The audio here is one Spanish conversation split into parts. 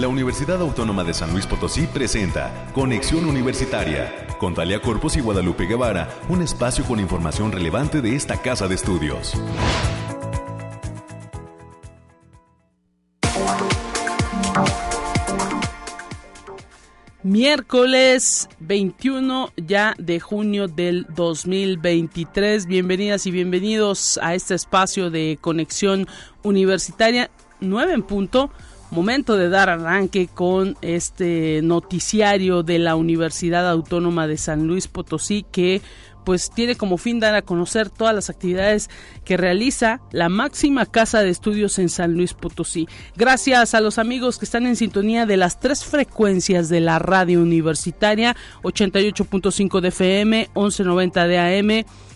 La Universidad Autónoma de San Luis Potosí presenta Conexión Universitaria con Talia Corpus y Guadalupe Guevara, un espacio con información relevante de esta casa de estudios. Miércoles 21 ya de junio del 2023. Bienvenidas y bienvenidos a este espacio de conexión universitaria 9 en punto. Momento de dar arranque con este noticiario de la Universidad Autónoma de San Luis Potosí que pues tiene como fin dar a conocer todas las actividades que realiza la máxima casa de estudios en San Luis Potosí. Gracias a los amigos que están en sintonía de las tres frecuencias de la radio universitaria, 88.5 de FM, 1190 de AM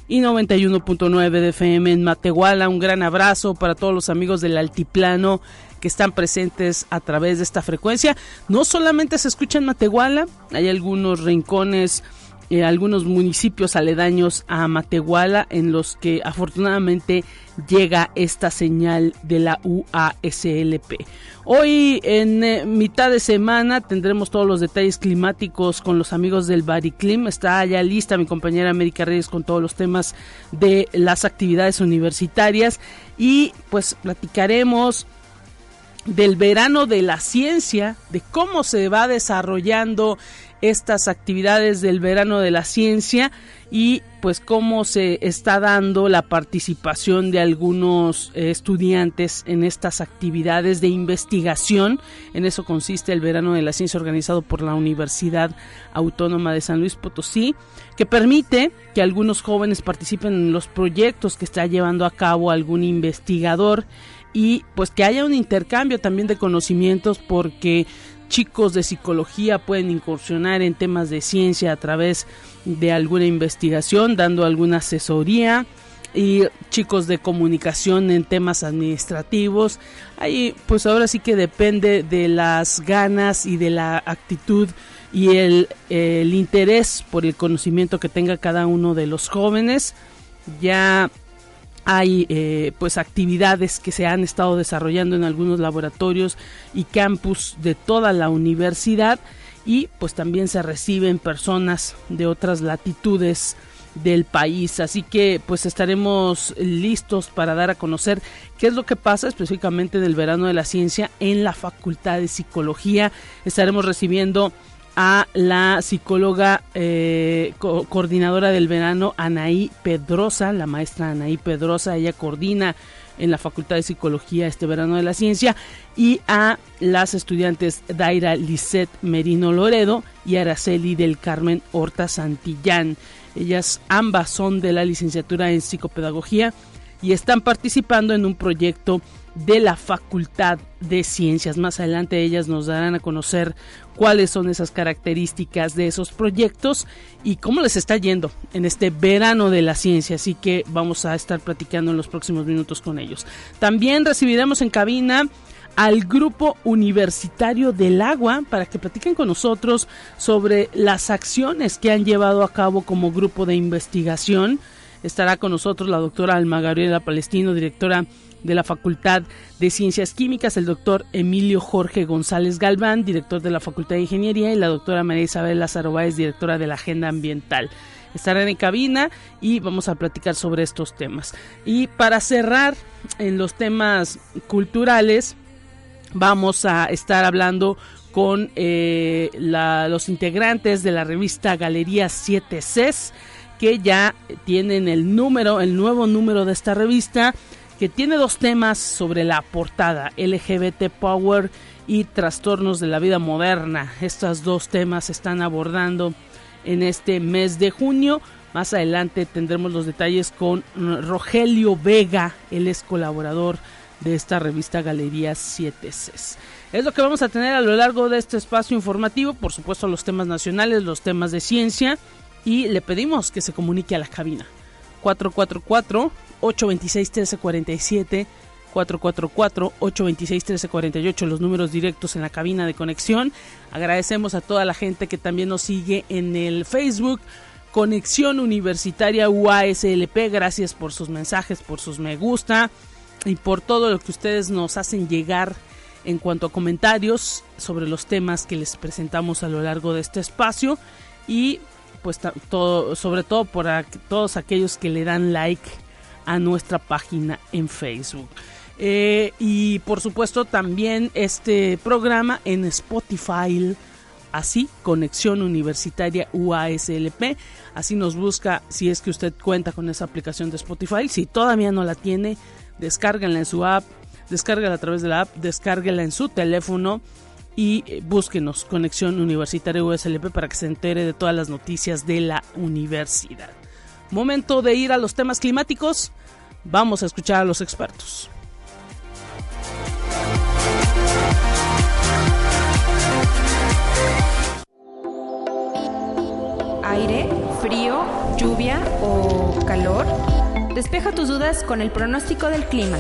y 91.9 de FM en Matehuala. Un gran abrazo para todos los amigos del Altiplano que están presentes a través de esta frecuencia. No solamente se escucha en Matehuala, hay algunos rincones eh, algunos municipios aledaños a Matehuala en los que afortunadamente llega esta señal de la UASLP. Hoy en eh, mitad de semana tendremos todos los detalles climáticos con los amigos del Bariclim. Está ya lista mi compañera América Reyes con todos los temas de las actividades universitarias y pues platicaremos del verano de la ciencia, de cómo se va desarrollando estas actividades del verano de la ciencia y pues cómo se está dando la participación de algunos eh, estudiantes en estas actividades de investigación. En eso consiste el verano de la ciencia organizado por la Universidad Autónoma de San Luis Potosí, que permite que algunos jóvenes participen en los proyectos que está llevando a cabo algún investigador y pues que haya un intercambio también de conocimientos porque chicos de psicología pueden incursionar en temas de ciencia a través de alguna investigación, dando alguna asesoría y chicos de comunicación en temas administrativos. Ahí pues ahora sí que depende de las ganas y de la actitud y el, interés por el conocimiento que tenga cada uno de los jóvenes. Ya hay eh, pues actividades que se han estado desarrollando en algunos laboratorios y campus de toda la universidad y pues también se reciben personas de otras latitudes del país. Así que pues estaremos listos para dar a conocer qué es lo que pasa específicamente del verano de la ciencia en la facultad de psicología. Estaremos recibiendo a la psicóloga eh, coordinadora del verano Anaí Pedrosa, la maestra Anaí Pedrosa, ella coordina en la Facultad de Psicología este verano de la ciencia, y a las estudiantes Daira Lisette Merino Loredo y Araceli del Carmen Horta Santillán. Ellas ambas son de la licenciatura en psicopedagogía y están participando en un proyecto de la Facultad de Ciencias. Más adelante ellas nos darán a conocer cuáles son esas características de esos proyectos y cómo les está yendo en este verano de la ciencia. Así que vamos a estar platicando en los próximos minutos con ellos. También recibiremos en cabina al grupo universitario del agua para que platiquen con nosotros sobre las acciones que han llevado a cabo como grupo de investigación. Estará con nosotros la doctora Alma Gabriela Palestino, directora de la Facultad de Ciencias Químicas, el doctor Emilio Jorge González Galván, director de la Facultad de Ingeniería, y la doctora María Isabel Lázaro Báez, directora de la Agenda Ambiental. Estarán en cabina y vamos a platicar sobre estos temas. Y para cerrar en los temas culturales, vamos a estar hablando con eh, los integrantes de la revista Galería 7 CES que ya tienen el número, el nuevo número de esta revista que tiene dos temas sobre la portada, LGBT Power y trastornos de la vida moderna. Estos dos temas se están abordando en este mes de junio. Más adelante tendremos los detalles con Rogelio Vega, él es colaborador de esta revista Galería 7 Cs. Es lo que vamos a tener a lo largo de este espacio informativo, por supuesto los temas nacionales, los temas de ciencia y le pedimos que se comunique a la cabina. 444 826-1347, 444-826-1348, los números directos en la cabina de conexión. Agradecemos a toda la gente que también nos sigue en el Facebook. Conexión Universitaria UASLP, gracias por sus mensajes, por sus me gusta y por todo lo que ustedes nos hacen llegar en cuanto a comentarios sobre los temas que les presentamos a lo largo de este espacio y pues todo, sobre todo por todos aquellos que le dan like a nuestra página en Facebook. Eh, y por supuesto también este programa en Spotify, así, Conexión Universitaria UASLP. Así nos busca si es que usted cuenta con esa aplicación de Spotify. Si todavía no la tiene, descárguenla en su app, descárgala a través de la app, descárguela en su teléfono y eh, búsquenos Conexión Universitaria USLP para que se entere de todas las noticias de la universidad. Momento de ir a los temas climáticos. Vamos a escuchar a los expertos. Aire, frío, lluvia o calor. Despeja tus dudas con el pronóstico del clima.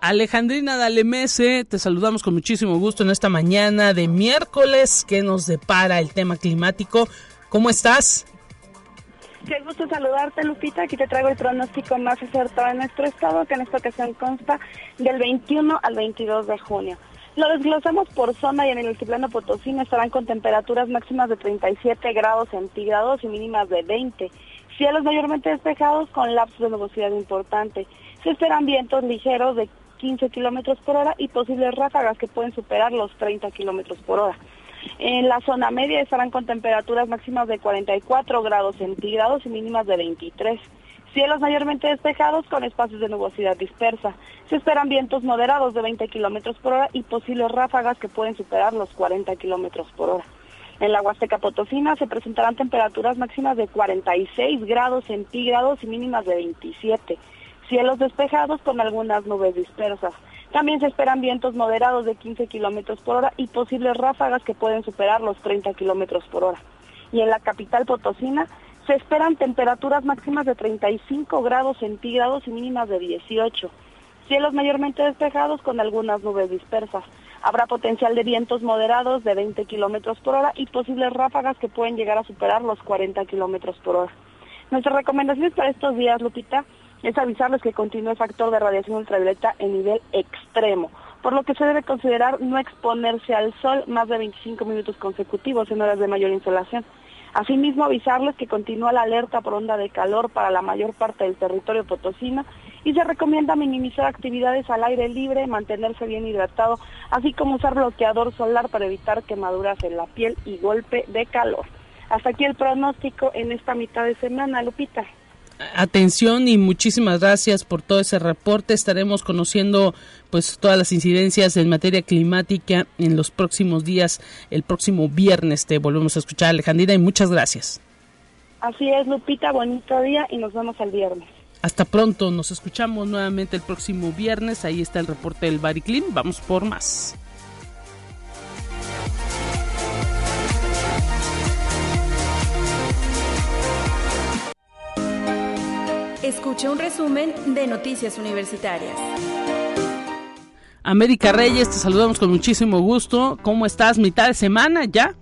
Alejandrina Dalemese, te saludamos con muchísimo gusto en esta mañana de miércoles que nos depara el tema climático. ¿Cómo estás? Qué gusto saludarte, Lupita. Aquí te traigo el pronóstico más acertado de nuestro estado, que en esta ocasión consta del 21 al 22 de junio. Lo desglosamos por zona y en el altiplano potosino estarán con temperaturas máximas de 37 grados centígrados y mínimas de 20. Cielos mayormente despejados con lapsos de nubosidad importante. Se esperan vientos ligeros de 15 kilómetros por hora y posibles ráfagas que pueden superar los 30 kilómetros por hora. En la zona media estarán con temperaturas máximas de 44 grados centígrados y mínimas de 23. Cielos mayormente despejados con espacios de nubosidad dispersa. Se esperan vientos moderados de 20 kilómetros por hora y posibles ráfagas que pueden superar los 40 kilómetros por hora. En la Huasteca Potosina se presentarán temperaturas máximas de 46 grados centígrados y mínimas de 27 cielos despejados con algunas nubes dispersas. También se esperan vientos moderados de 15 kilómetros por hora y posibles ráfagas que pueden superar los 30 kilómetros por hora. Y en la capital potosina se esperan temperaturas máximas de 35 grados centígrados y mínimas de 18. Cielos mayormente despejados con algunas nubes dispersas. Habrá potencial de vientos moderados de 20 kilómetros por hora y posibles ráfagas que pueden llegar a superar los 40 kilómetros por hora. Nuestras recomendaciones para estos días, Lupita, es avisarles que continúa el factor de radiación ultravioleta en nivel extremo, por lo que se debe considerar no exponerse al sol más de 25 minutos consecutivos en horas de mayor insolación. Asimismo, avisarles que continúa la alerta por onda de calor para la mayor parte del territorio potosino y se recomienda minimizar actividades al aire libre, mantenerse bien hidratado, así como usar bloqueador solar para evitar quemaduras en la piel y golpe de calor. Hasta aquí el pronóstico en esta mitad de semana, Lupita atención y muchísimas gracias por todo ese reporte. Estaremos conociendo pues todas las incidencias en materia climática en los próximos días. El próximo viernes te volvemos a escuchar, Alejandrina, y muchas gracias. Así es, Lupita, bonito día y nos vemos el viernes. Hasta pronto, nos escuchamos nuevamente el próximo viernes. Ahí está el reporte del Bariclim. Vamos por más. Escuche un resumen de Noticias Universitarias. América Reyes, te saludamos con muchísimo gusto. ¿Cómo estás? ¿Mitad de semana ya?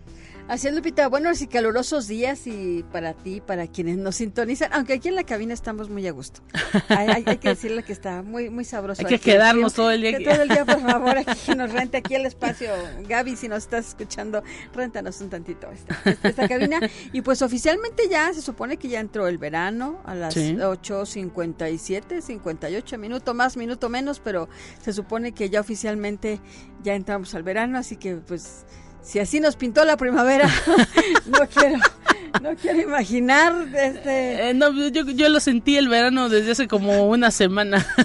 Así es, Lupita. Buenos y calurosos días y para ti, para quienes nos sintonizan, aunque aquí en la cabina estamos muy a gusto. Hay, que decirle que está muy muy sabroso. Hay que quedarnos todo el día. Que todo el día, por favor, aquí nos rente aquí el espacio. Gaby, si nos estás escuchando, réntanos un tantito esta, cabina. Y pues oficialmente ya se supone que ya entró el verano a las 8.57, 58 minutos más, minuto menos, pero se supone que ya oficialmente ya entramos al verano, así que pues si así nos pintó la primavera, no quiero, no quiero imaginar. Este... Eh, no, yo, yo, lo sentí el verano desde hace como una semana.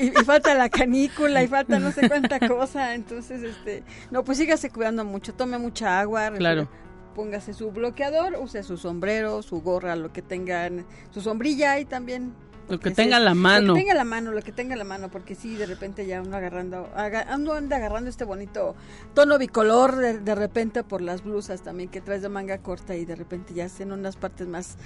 Y, falta la canícula y falta no sé cuánta cosa. Entonces, este, no, pues sígase cuidando mucho, tome mucha agua. Claro. Póngase su bloqueador, use su sombrero, su gorra, lo que tengan, su sombrilla y también lo que tenga la mano. Lo que tenga la mano, lo que tenga la mano, porque sí, de repente ya uno agarrando, ando anda agarrando este bonito tono bicolor de, repente por las blusas también que traes de manga corta y de repente ya en unas partes más,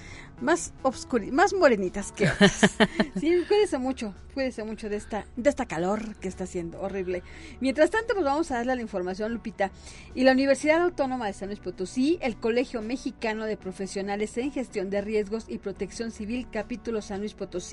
más obscuri, más morenitas que otras. sí, cuídese mucho, cuídese mucho de esta, de esta calor que está haciendo, horrible. Mientras tanto, pues vamos a darle la información, Lupita. Y la Universidad Autónoma de San Luis Potosí, el Colegio Mexicano de Profesionales en Gestión de Riesgos y Protección Civil, capítulo San Luis Potosí,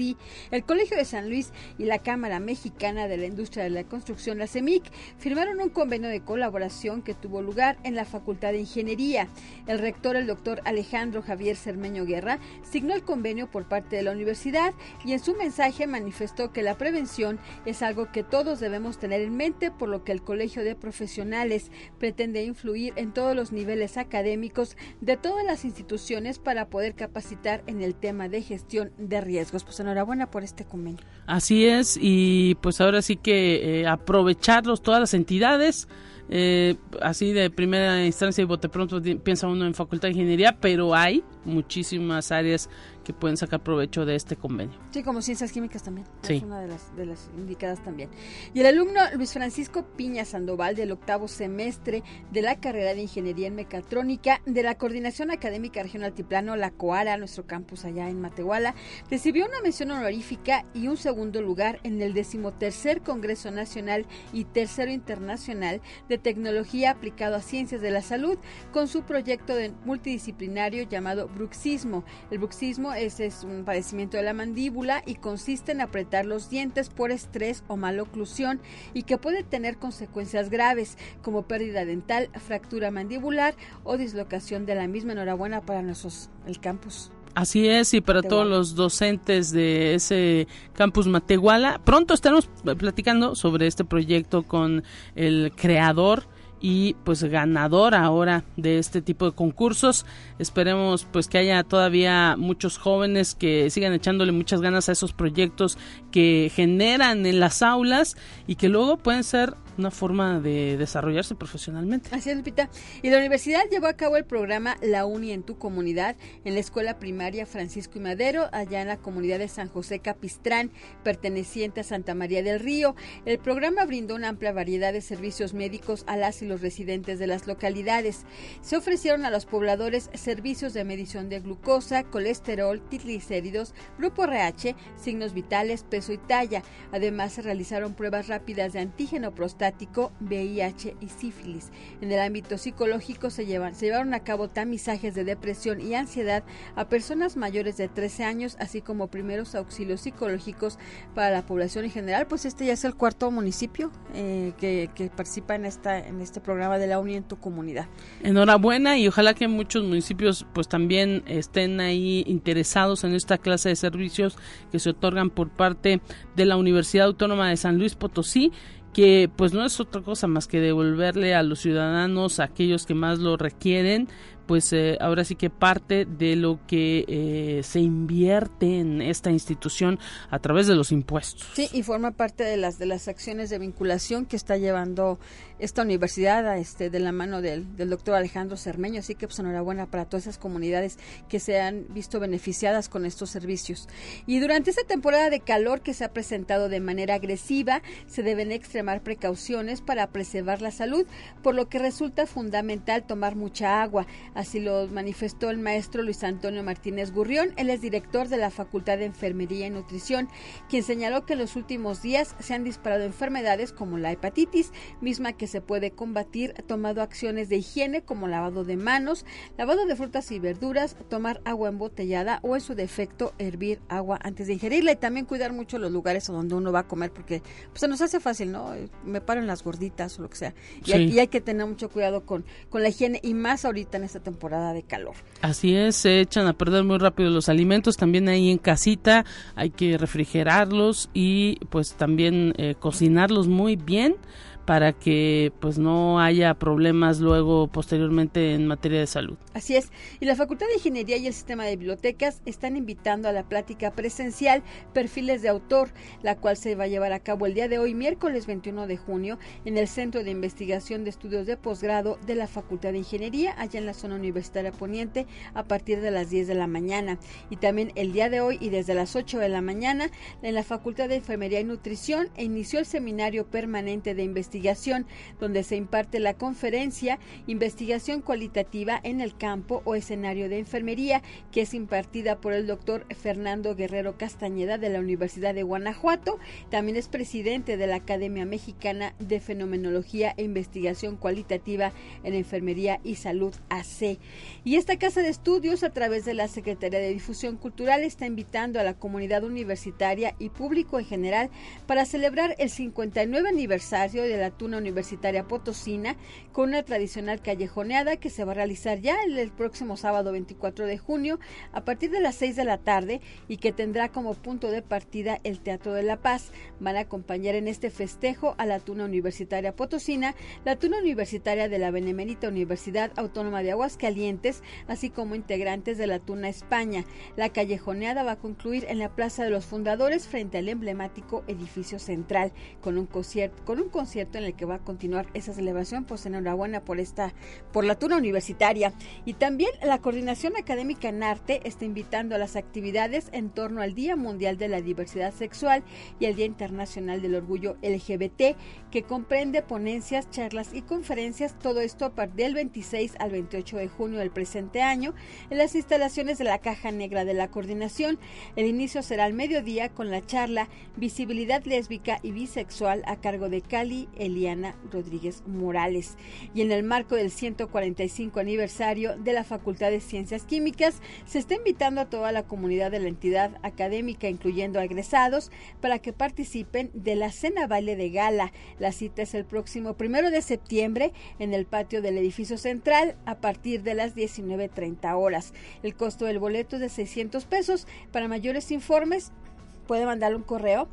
El Colegio de San Luis y la Cámara Mexicana de la Industria de la Construcción, la CEMIC, firmaron un convenio de colaboración que tuvo lugar en la Facultad de Ingeniería. El rector, el doctor Alejandro Javier Cermeño Guerra, signó el convenio por parte de la universidad y en su mensaje manifestó que la prevención es algo que todos debemos tener en mente, por lo que el Colegio de Profesionales pretende influir en todos los niveles académicos de todas las instituciones para poder capacitar en el tema de gestión de riesgos. Pues enhorabuena por este convenio. Así es, y pues ahora sí que eh, aprovecharlos todas las entidades. Eh, así de primera instancia y bote pronto piensa uno en facultad de ingeniería, pero hay muchísimas áreas que pueden sacar provecho de este convenio. Sí, como ciencias químicas también. Es una de las, de las indicadas también. Y el alumno Luis Francisco Piña Sandoval del octavo semestre de la carrera de Ingeniería en Mecatrónica de la Coordinación Académica Región Altiplano, la COARA, nuestro campus allá en Matehuala, recibió una mención honorífica y un segundo lugar en el decimotercer Congreso Nacional y tercero internacional de Tecnología aplicado a Ciencias de la Salud con su proyecto de multidisciplinario llamado bruxismo. El bruxismo ese es un padecimiento de la mandíbula y consiste en apretar los dientes por estrés o maloclusión y que puede tener consecuencias graves como pérdida dental, fractura mandibular o dislocación de la misma. Enhorabuena para nuestros el campus. Así es, y para todos los docentes de ese campus Matehuala, pronto estaremos platicando sobre este proyecto con el creador y pues ganador ahora de este tipo de concursos. Esperemos pues que haya todavía muchos jóvenes que sigan echándole muchas ganas a esos proyectos que generan en las aulas y que luego pueden ser una forma de desarrollarse profesionalmente. Así es, Lupita. Y la universidad llevó a cabo el programa La Uni en tu comunidad en la escuela primaria Francisco y Madero, allá en la comunidad de San José Capistrán, perteneciente a Santa María del Río. El programa brindó una amplia variedad de servicios médicos a las y los residentes de las localidades. Se ofrecieron a los pobladores servicios de medición de glucosa, colesterol, triglicéridos, grupo RH, signos vitales, peso y talla. Además, se realizaron pruebas rápidas de antígeno prostático VIH y sífilis. En el ámbito psicológico se, llevan, se llevaron a cabo tamizajes de depresión y ansiedad a personas mayores de 13 años, así como primeros auxilios psicológicos para la población en general. Pues este ya es el cuarto municipio eh, que, participa en, esta, en este programa de la Unión en tu comunidad. Enhorabuena y ojalá que muchos municipios pues también estén ahí interesados en esta clase de servicios que se otorgan por parte de la Universidad Autónoma de San Luis Potosí que pues no es otra cosa más que devolverle a los ciudadanos, a aquellos que más lo requieren, pues eh, ahora sí que parte de lo que eh, se invierte en esta institución a través de los impuestos. Sí, y forma parte de las de las acciones de vinculación que está llevando esta universidad este de la mano del, del doctor Alejandro Cermeño, así que pues enhorabuena para todas esas comunidades que se han visto beneficiadas con estos servicios. Y durante esta temporada de calor que se ha presentado de manera agresiva, se deben extremar precauciones para preservar la salud, por lo que resulta fundamental tomar mucha agua Así lo manifestó el maestro Luis Antonio Martínez Gurrión. Él es director de la Facultad de Enfermería y Nutrición, quien señaló que en los últimos días se han disparado enfermedades como la hepatitis, misma que se puede combatir tomando acciones de higiene como lavado de manos, lavado de frutas y verduras, tomar agua embotellada o en su defecto hervir agua antes de ingerirla y también cuidar mucho los lugares a donde uno va a comer porque pues, se nos hace fácil, ¿no? Me paro en las gorditas o lo que sea. Y, hay, hay, que tener mucho cuidado con, con la higiene y más ahorita en esta temporada de calor. Así es, se echan a perder muy rápido los alimentos, también ahí en casita hay que refrigerarlos y pues también eh, cocinarlos muy bien para que pues no haya problemas luego posteriormente en materia de salud. Así es. Y la Facultad de Ingeniería y el Sistema de Bibliotecas están invitando a la plática presencial Perfiles de Autor, la cual se va a llevar a cabo el día de hoy, miércoles 21 de junio, en el Centro de Investigación de Estudios de Posgrado de la Facultad de Ingeniería, allá en la zona universitaria poniente, a partir de las 10 de la mañana. Y también el día de hoy y desde las 8 de la mañana, en la Facultad de Enfermería y Nutrición, inició el seminario permanente de investigación donde se imparte la conferencia Investigación cualitativa en el campo o escenario de enfermería, que es impartida por el doctor Fernando Guerrero Castañeda de la Universidad de Guanajuato. También es presidente de la Academia Mexicana de Fenomenología e Investigación Cualitativa en Enfermería y Salud AC. Y esta casa de estudios, a través de la Secretaría de Difusión Cultural, está invitando a la comunidad universitaria y público en general para celebrar el 59 aniversario de la Tuna Universitaria Potosina con una tradicional callejoneada que se va a realizar ya el, próximo sábado 24 de junio a partir de las 6 de la tarde y que tendrá como punto de partida el Teatro de la Paz. Van a acompañar en este festejo a la Tuna Universitaria Potosina, la Tuna Universitaria de la Benemérita Universidad Autónoma de Aguascalientes, así como integrantes de la Tuna España. La callejoneada va a concluir en la Plaza de los Fundadores frente al emblemático edificio central con un concierto, con un concierto en el que va a continuar esa celebración. Pues enhorabuena por esta, por la Tuna Universitaria. Y también la Coordinación Académica en Arte está invitando a las actividades en torno al Día Mundial de la Diversidad Sexual y el Día Internacional del Orgullo LGBT, que comprende ponencias, charlas y conferencias, todo esto a partir del 26 al 28 de junio del presente año, en las instalaciones de la Caja Negra de la Coordinación. El inicio será al mediodía con la charla Visibilidad lésbica y bisexual a cargo de Cali Eliana Rodríguez Morales. Y en el marco del 145 aniversario de la Facultad de Ciencias Químicas, se está invitando a toda la comunidad de la entidad académica, incluyendo egresados, para que participen de la cena baile de gala. La cita es el próximo primero de septiembre en el patio del edificio central a partir de las 19.30 horas. El costo del boleto es de 600 pesos. Para mayores informes, puede mandarle un correo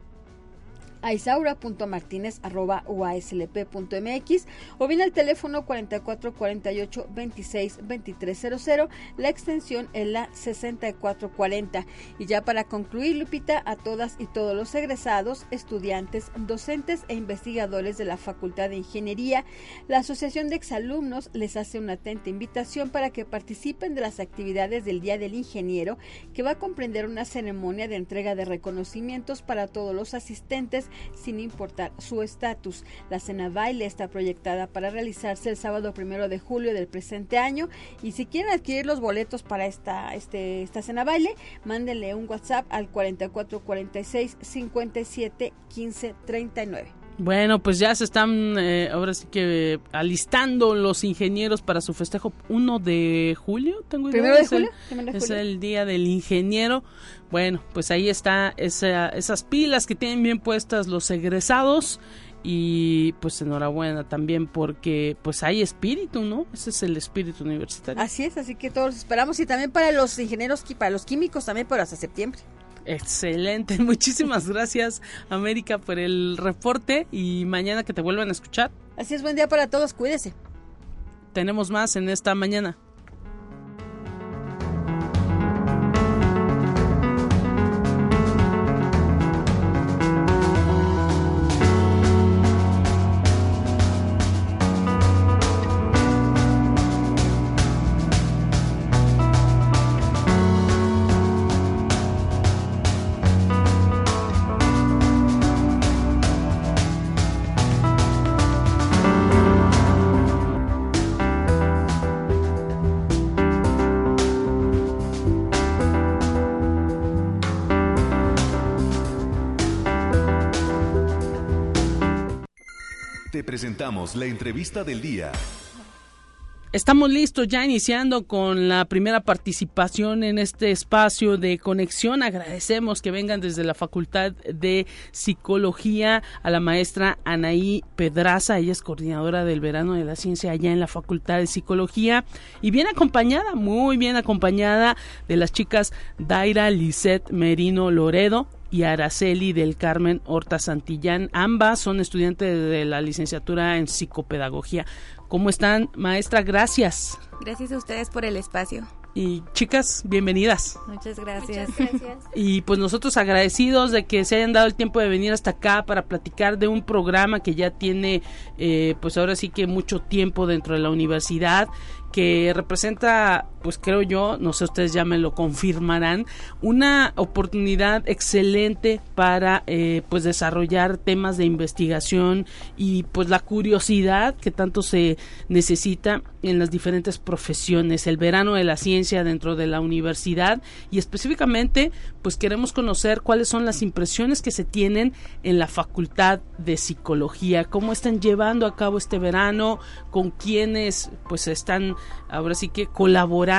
a isaura.martinez.uaslp.mx o bien al teléfono 4448 26 2300. La extensión es la 6440. Y ya para concluir, Lupita, a todas y todos los egresados, estudiantes, docentes e investigadores de la Facultad de Ingeniería, la Asociación de Exalumnos les hace una atenta invitación para que participen de las actividades del Día del Ingeniero, que va a comprender una ceremonia de entrega de reconocimientos para todos los asistentes sin importar su estatus. La cena baile está proyectada para realizarse el sábado primero de julio del presente año y si quieren adquirir los boletos para esta, este, esta cena baile, mándenle un WhatsApp al 4446 57 15 39. Bueno, pues ya se están eh, ahora sí que alistando los ingenieros para su festejo 1 de julio, tengo idea. ¿Primero de es julio? El, Primero de es julio. el día del ingeniero. Bueno, pues ahí está esa, esas pilas que tienen bien puestas los egresados y pues enhorabuena también porque pues hay espíritu, ¿no? Ese es el espíritu universitario. Así es, así que todos los esperamos y también para los ingenieros, y para los químicos también, pero hasta septiembre. Excelente, muchísimas gracias América por el reporte y mañana que te vuelvan a escuchar. Así es, buen día para todos, cuídese. Tenemos más en esta mañana. Te presentamos la entrevista del día. Estamos listos ya iniciando con la primera participación en este espacio de conexión. Agradecemos que vengan desde la Facultad de Psicología a la maestra Anaí Pedraza. Ella es coordinadora del verano de la ciencia allá en la Facultad de Psicología y bien acompañada, muy bien acompañada de las chicas Daira Lisette Merino Loredo y Araceli del Carmen Horta Santillán. Ambas son estudiantes de la licenciatura en psicopedagogía. ¿Cómo están, maestra? Gracias. Gracias a ustedes por el espacio. Y chicas, bienvenidas. Muchas gracias. Y pues nosotros agradecidos de que se hayan dado el tiempo de venir hasta acá para platicar de un programa que ya tiene, eh, pues ahora sí que mucho tiempo dentro de la universidad que representa, pues creo yo, no sé, ustedes ya me lo confirmarán, una oportunidad excelente para eh, pues desarrollar temas de investigación y pues la curiosidad que tanto se necesita en las diferentes profesiones, el verano de la ciencia dentro de la universidad y específicamente pues queremos conocer cuáles son las impresiones que se tienen en la Facultad de Psicología, cómo están llevando a cabo este verano, con quienes pues están ahora sí que colaborando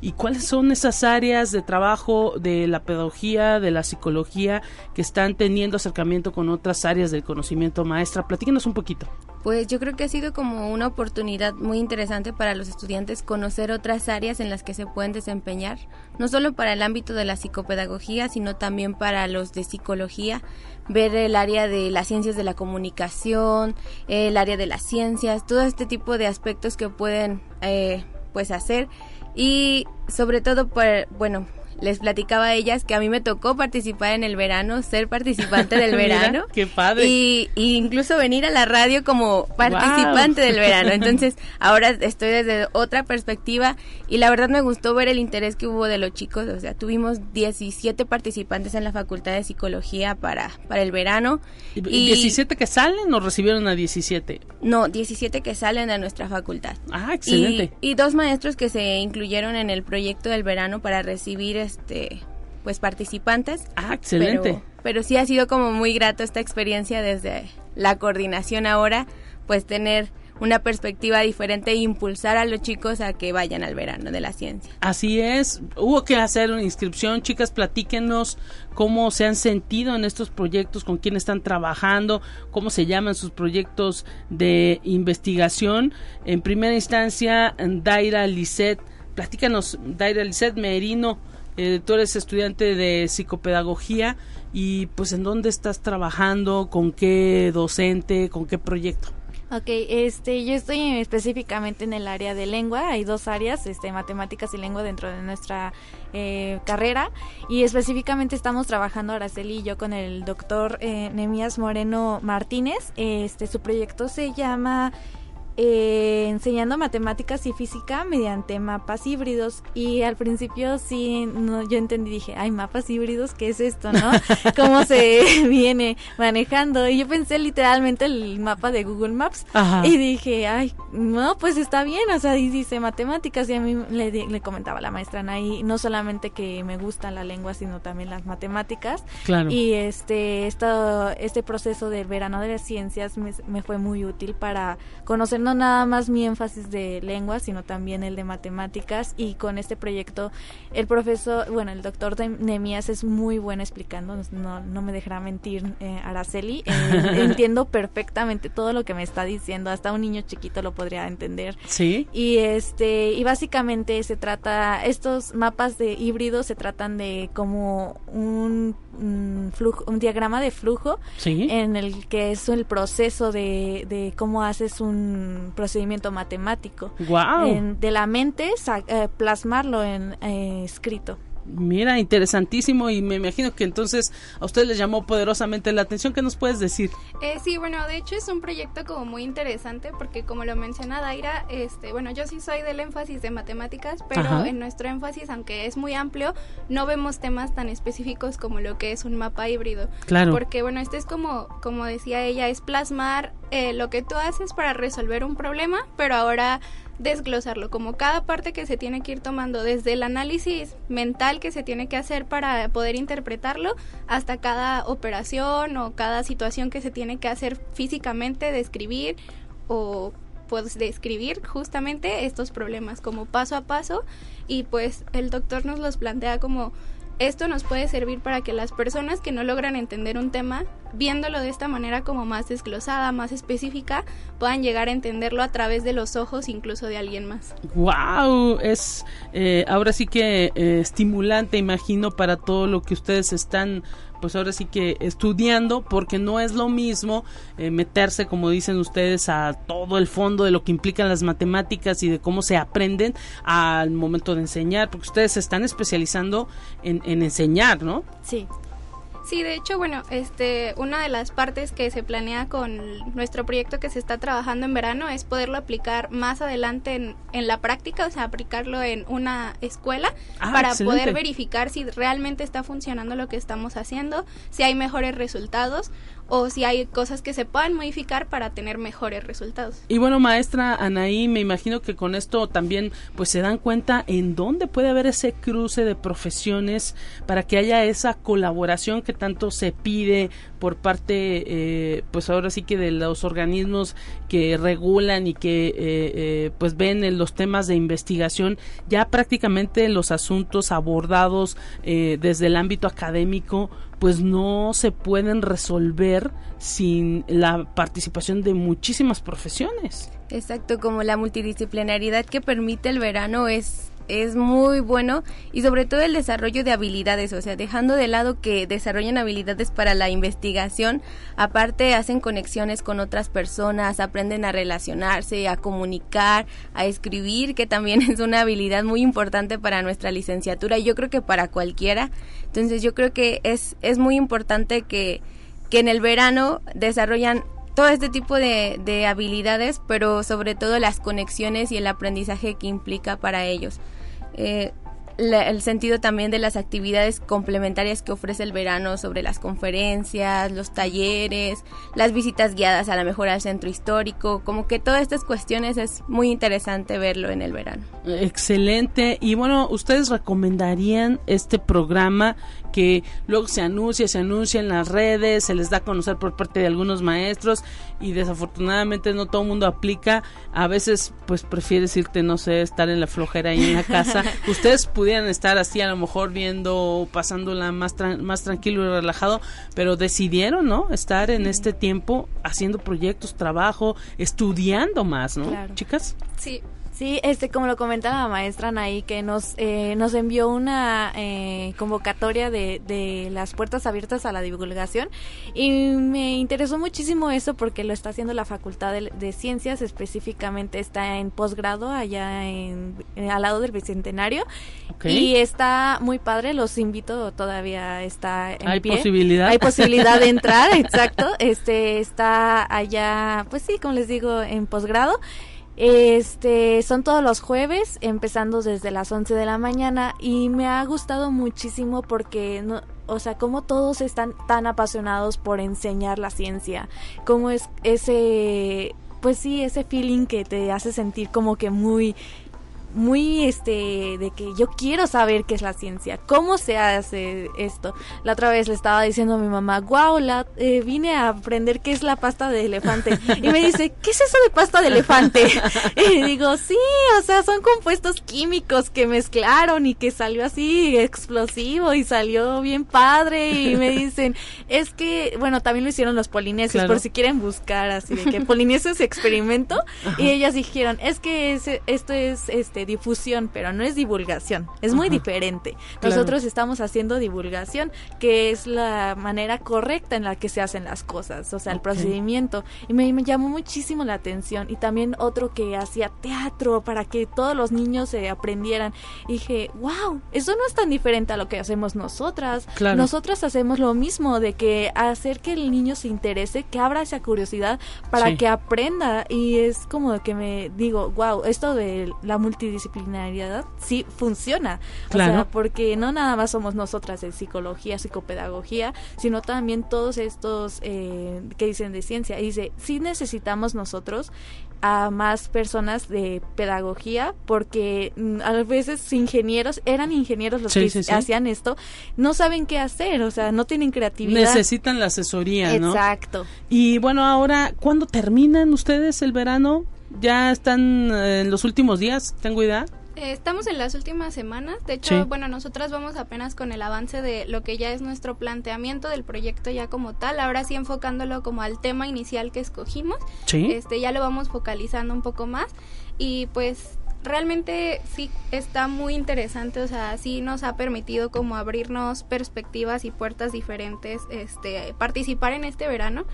y cuáles son esas áreas de trabajo de la pedagogía, de la psicología que están teniendo acercamiento con otras áreas del conocimiento maestra. Platíquenos un poquito. Pues yo creo que ha sido como una oportunidad muy interesante para los estudiantes conocer otras áreas en las que se pueden desempeñar, no solo para el ámbito de la psicopedagogía, sino también para los de psicología, ver el área de las ciencias de la comunicación, el área de las ciencias, todo este tipo de aspectos que pueden eh, pues hacer. Y sobre todo por, bueno, les platicaba a ellas que a mí me tocó participar en el verano, ser participante del verano. qué padre. Y, incluso venir a la radio como participante del verano. Entonces, ahora estoy desde otra perspectiva y la verdad me gustó ver el interés que hubo de los chicos. O sea, tuvimos 17 participantes en la Facultad de Psicología para, para el verano. ¿Y, ¿17 que salen o recibieron a 17? No, 17 que salen de nuestra facultad. Ah, excelente. Y, y dos maestros que se incluyeron en el proyecto del verano para recibir este pues participantes. Ah, excelente. Pero, sí ha sido como muy grato esta experiencia desde la coordinación ahora, pues tener una perspectiva diferente e impulsar a los chicos a que vayan al verano de la ciencia. Así es, hubo que hacer una inscripción, chicas, platíquenos cómo se han sentido en estos proyectos, con quién están trabajando, cómo se llaman sus proyectos de investigación. En primera instancia, Daira Lisset, platícanos, Daira Lisset Merino, eh, tú eres estudiante de psicopedagogía y pues en dónde estás trabajando, con qué docente, con qué proyecto. Ok, este, yo estoy específicamente en el área de lengua. Hay dos áreas, este, matemáticas y lengua dentro de nuestra eh, carrera y específicamente estamos trabajando Araceli y yo con el doctor eh, Nemías Moreno Martínez. Este, su proyecto se llama eh, enseñando matemáticas y física mediante mapas híbridos. Y al principio sí no, yo entendí dije ay mapas híbridos qué es esto no cómo se viene manejando y yo pensé literalmente el mapa de Google Maps. Y dije ay no pues está bien o sea y dice matemáticas y a mí le, le comentaba la maestra ahí no solamente que me gusta la lengua sino también las matemáticas. Claro. y este esto, este proceso del verano de las ciencias me, me fue muy útil para conocer no nada más mi énfasis de lengua, sino también el de matemáticas y con este proyecto el profesor, bueno, el doctor Nemías es muy bueno explicando, no, no me dejará mentir eh, Araceli, eh, entiendo perfectamente todo lo que me está diciendo, hasta un niño chiquito lo podría entender. Sí. Y este y básicamente se trata estos mapas de híbridos se tratan de como un, un flujo, un diagrama de flujo ¿Sí? en el que es el proceso de, de cómo haces un procedimiento matemático. Wow. de la mente, eh, plasmarlo en eh, escrito. Mira, interesantísimo y me imagino que entonces a usted les llamó poderosamente la atención. ¿Qué nos puedes decir? Eh, sí, bueno, de hecho es un proyecto como muy interesante porque como lo menciona Daira, este, bueno, yo sí soy del énfasis de matemáticas, pero Ajá. en nuestro énfasis, aunque es muy amplio, no vemos temas tan específicos como lo que es un mapa híbrido. Claro. Porque bueno, este es como, como decía ella, es plasmar eh, lo que tú haces para resolver un problema, pero ahora desglosarlo, como cada parte que se tiene que ir tomando, desde el análisis mental que se tiene que hacer para poder interpretarlo, hasta cada operación o cada situación que se tiene que hacer físicamente, describir o pues describir justamente estos problemas como paso a paso. Y pues el doctor nos los plantea como esto nos puede servir para que las personas que no logran entender un tema, viéndolo de esta manera como más desglosada, más específica, puedan llegar a entenderlo a través de los ojos incluso de alguien más. Wow, es eh, ahora sí que eh, estimulante, imagino, para todo lo que ustedes están pues ahora sí que estudiando porque no es lo mismo eh, meterse como dicen ustedes a todo el fondo de lo que implican las matemáticas y de cómo se aprenden al momento de enseñar porque ustedes se están especializando en, en enseñar, ¿no? Sí. Sí, de hecho, bueno, este, una de las partes que se planea con nuestro proyecto que se está trabajando en verano es poderlo aplicar más adelante en, en la práctica, o sea, aplicarlo en una escuela Ah, para excelente. poder verificar si realmente está funcionando lo que estamos haciendo, si hay mejores resultados o si hay cosas que se puedan modificar para tener mejores resultados. Y bueno, maestra Anaí, me imagino que con esto también pues se dan cuenta en dónde puede haber ese cruce de profesiones para que haya esa colaboración que tanto se pide por parte, eh, pues ahora sí que de los organismos que regulan y que eh, eh, pues ven en los temas de investigación ya prácticamente los asuntos abordados eh, desde el ámbito académico pues no se pueden resolver sin la participación de muchísimas profesiones. Exacto, como la multidisciplinariedad que permite el verano es es muy bueno y sobre todo el desarrollo de habilidades, o sea, dejando de lado que desarrollan habilidades para la investigación, aparte hacen conexiones con otras personas, aprenden a relacionarse, a comunicar, a escribir, que también es una habilidad muy importante para nuestra licenciatura y yo creo que para cualquiera. Entonces yo creo que es, es muy importante que, que en el verano desarrollan todo este tipo de, de habilidades, pero sobre todo las conexiones y el aprendizaje que implica para ellos. Eh, la- el sentido también de las actividades complementarias que ofrece el verano sobre las conferencias, los talleres, las visitas guiadas a la mejor al centro histórico, como que todas estas cuestiones es muy interesante verlo en el verano. Excelente. Y bueno, ¿ustedes recomendarían este programa que luego se anuncia, se anuncia en las redes, se les da a conocer por parte de algunos maestros y desafortunadamente no todo el mundo aplica? A veces pues prefieres irte, no sé, estar en la flojera ahí en la casa. Ustedes pudieran estar así a lo mejor viendo, pasándola más, tran- más tranquilo y relajado, pero decidieron, ¿no? Estar en este tiempo haciendo proyectos, trabajo, estudiando más, ¿no? Claro. Chicas. Sí, Sí, este, como lo comentaba la maestra Anaí, que nos, eh, nos envió una eh, convocatoria de, de las puertas abiertas a la divulgación y me interesó muchísimo eso porque lo está haciendo la Facultad de, de Ciencias, específicamente está en posgrado allá en, en- al lado del Bicentenario y está muy padre, los invito, todavía está en Hay pie. posibilidad. Hay posibilidad de entrar, exacto. Este está allá, pues sí, como les digo, en posgrado. Este, son todos los jueves, empezando desde las 11 de la mañana y me ha gustado muchísimo porque no, o sea, como todos están tan apasionados por enseñar la ciencia, como es ese pues sí, ese feeling que te hace sentir como que muy muy este de que yo quiero saber qué es la ciencia, cómo se hace esto. La otra vez le estaba diciendo a mi mamá, wow, la, eh, vine a aprender qué es la pasta de elefante. Y me dice, ¿qué es eso de pasta de elefante? Y digo, sí, o sea, son compuestos químicos que mezclaron y que salió así explosivo y salió bien padre. Y me dicen, es que, bueno, también lo hicieron los polinesios, Claro. por si quieren buscar así de que polinesios experimento. Y ellas dijeron, es que esto es este difusión, pero no es divulgación, es muy Ajá. diferente. Claro. Nosotros estamos haciendo divulgación, que es la manera correcta en la que se hacen las cosas, o sea, el Ok. procedimiento. Y me, me llamó muchísimo la atención. Y también otro que hacía teatro para que todos los niños se aprendieran. Y dije, wow, eso no es tan diferente a lo que hacemos nosotras. Claro. Nosotras hacemos lo mismo, de que hacer que el niño se interese, que abra esa curiosidad para Sí. que aprenda. Y es como que me digo, wow, esto de la multidisciplinariedad sí funciona. O Claro. sea, porque no nada más somos nosotras de psicología, psicopedagogía, sino también todos estos eh, que dicen de ciencia. Y dice, sí necesitamos nosotros a más personas de pedagogía porque mm, a veces ingenieros eran ingenieros los Sí, que sí, sí. hacían esto no saben qué hacer o sea no tienen creatividad Necesitan la asesoría, ¿no? exacto Y bueno, ahora, ¿cuándo terminan ustedes el verano? ¿Ya están eh, en los últimos días? ¿Tengo idea? Eh, Estamos en las últimas semanas. De hecho, Sí. bueno, nosotras vamos apenas con el avance de lo que ya es nuestro planteamiento del proyecto ya como tal. Ahora sí enfocándolo como al tema inicial que escogimos. Sí. Este, ya lo vamos focalizando un poco más. Y pues realmente sí está muy interesante. O sea, sí nos ha permitido como abrirnos perspectivas y puertas diferentes. Este, participar en este verano.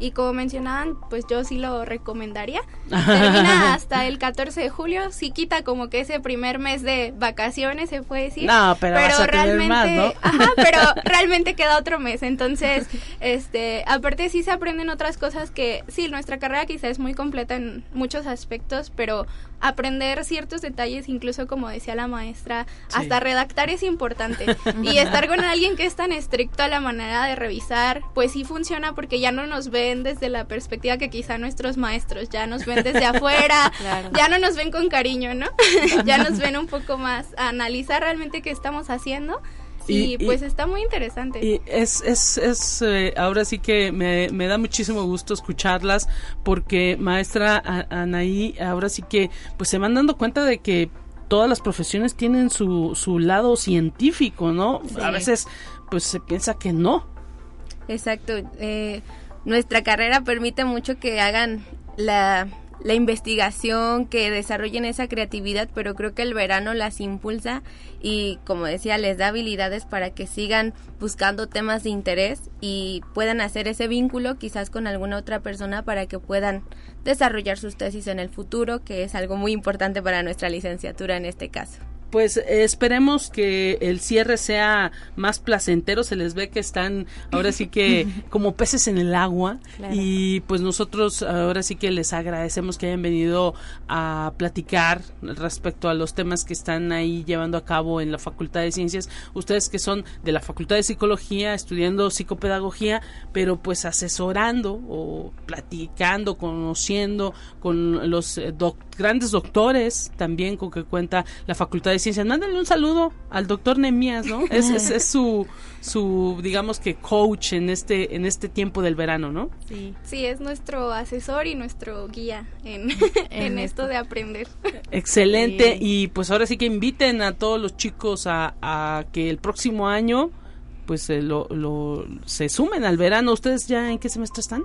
Y como mencionaban, pues yo sí lo recomendaría. Termina hasta el 14 de julio, sí quita como que ese primer mes de vacaciones, se puede decir. No, pero, realmente, ajá, pero realmente queda otro mes, entonces, este, aparte sí se aprenden otras cosas que, sí, nuestra carrera quizá es muy completa en muchos aspectos, pero aprender ciertos detalles, incluso como decía la maestra, hasta redactar es importante. y estar con alguien que es tan estricto a la manera de revisar, pues sí funciona porque ya no nos ven desde la perspectiva que quizá nuestros maestros, ya nos ven desde afuera, ya no nos ven con cariño, ¿no? ya nos ven un poco más a analizar realmente qué estamos haciendo y, pues está muy interesante. Y es, es, es eh, ahora sí que me, me, da muchísimo gusto escucharlas porque maestra Anaí, ahora sí que pues se van dando cuenta de que todas las profesiones tienen su, su lado científico, ¿no? A veces pues se piensa que no. Exacto. Eh, nuestra carrera permite mucho que hagan la la investigación, que desarrollen esa creatividad, pero creo que el verano las impulsa y, como decía, les da habilidades para que sigan buscando temas de interés y puedan hacer ese vínculo quizás con alguna otra persona para que puedan desarrollar sus tesis en el futuro, que es algo muy importante para nuestra licenciatura en este caso pues esperemos que el cierre sea más placentero. Se les ve que están ahora sí que como peces en el agua. Y pues nosotros ahora sí que les agradecemos que hayan venido a platicar respecto a los temas que están ahí llevando a cabo en la Facultad de Ciencias. Ustedes que son de la Facultad de Psicología, estudiando psicopedagogía, pero pues asesorando o platicando, conociendo con los eh, grandes doctores también con que cuenta la Facultad de Ciencias. Mándale un saludo al doctor Nemías, ¿no? Es, es, su, su, digamos que coach en este, en este tiempo del verano, ¿no? Sí, sí es nuestro asesor y nuestro guía en, en, esto de aprender. Excelente. Y pues ahora sí que inviten a todos los chicos a, a que el próximo año pues eh, lo, lo, se sumen al verano. ¿Ustedes ya en qué semestre están?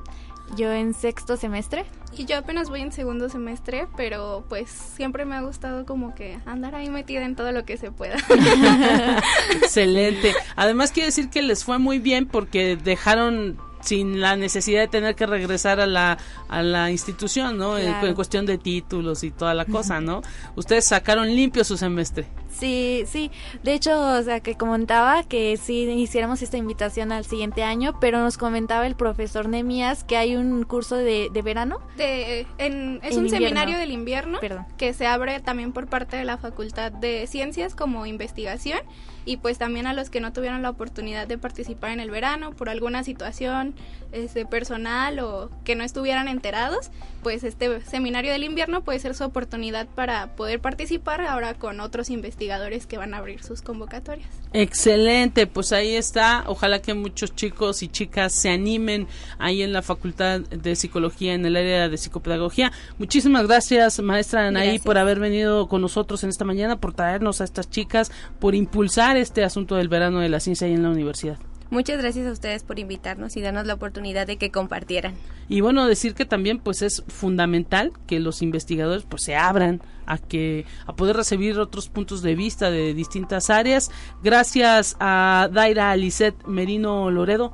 Yo en sexto semestre. Y yo apenas voy en segundo semestre, pero pues siempre me ha gustado como que andar ahí metida en todo lo que se pueda. Excelente. Además quiere decir que les fue muy bien porque dejaron sin la necesidad de tener que regresar a la, a la institución, ¿no? En, cuestión de títulos y toda la cosa, ¿no? Ustedes sacaron limpio su semestre. Sí, sí. De hecho, o sea, que comentaba que sí hiciéramos esta invitación al siguiente año, pero nos comentaba el profesor Nemías que hay un curso de, de verano. De, en, es un seminario del invierno que se abre también por parte de la Facultad de Ciencias como investigación y pues también a los que no tuvieron la oportunidad de participar en el verano por alguna situación este, personal o que no estuvieran enterados, pues este seminario del invierno puede ser su oportunidad para poder participar ahora con otros investigadores que van a abrir sus convocatorias. Excelente, pues ahí está. Ojalá que muchos chicos y chicas se animen ahí en la Facultad de Psicología en el área de psicopedagogía. Muchísimas gracias, maestra Anaí, por haber venido con nosotros en esta mañana, por traernos a estas chicas, por impulsar este asunto del verano de la ciencia ahí en la universidad. Muchas gracias a ustedes por invitarnos y darnos la oportunidad de que compartieran. Y bueno, decir que también pues es fundamental que los investigadores pues se abran a que a poder recibir otros puntos de vista de distintas áreas. Gracias a Daira Alicet Merino Loredo.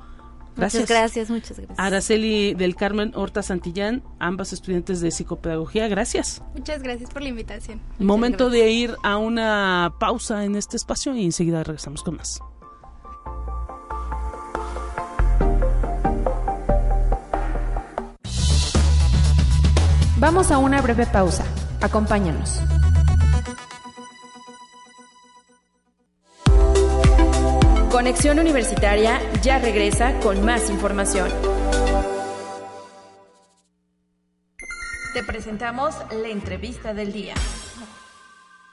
Gracias. Muchas gracias, muchas gracias. Araceli del Carmen Horta Santillán, ambas estudiantes de psicopedagogía, gracias. Muchas gracias por la invitación. Momento de ir a una pausa en este espacio y enseguida regresamos con más. Vamos a una breve pausa. Acompáñanos. Conexión Universitaria ya regresa con más información. Te presentamos la entrevista del día.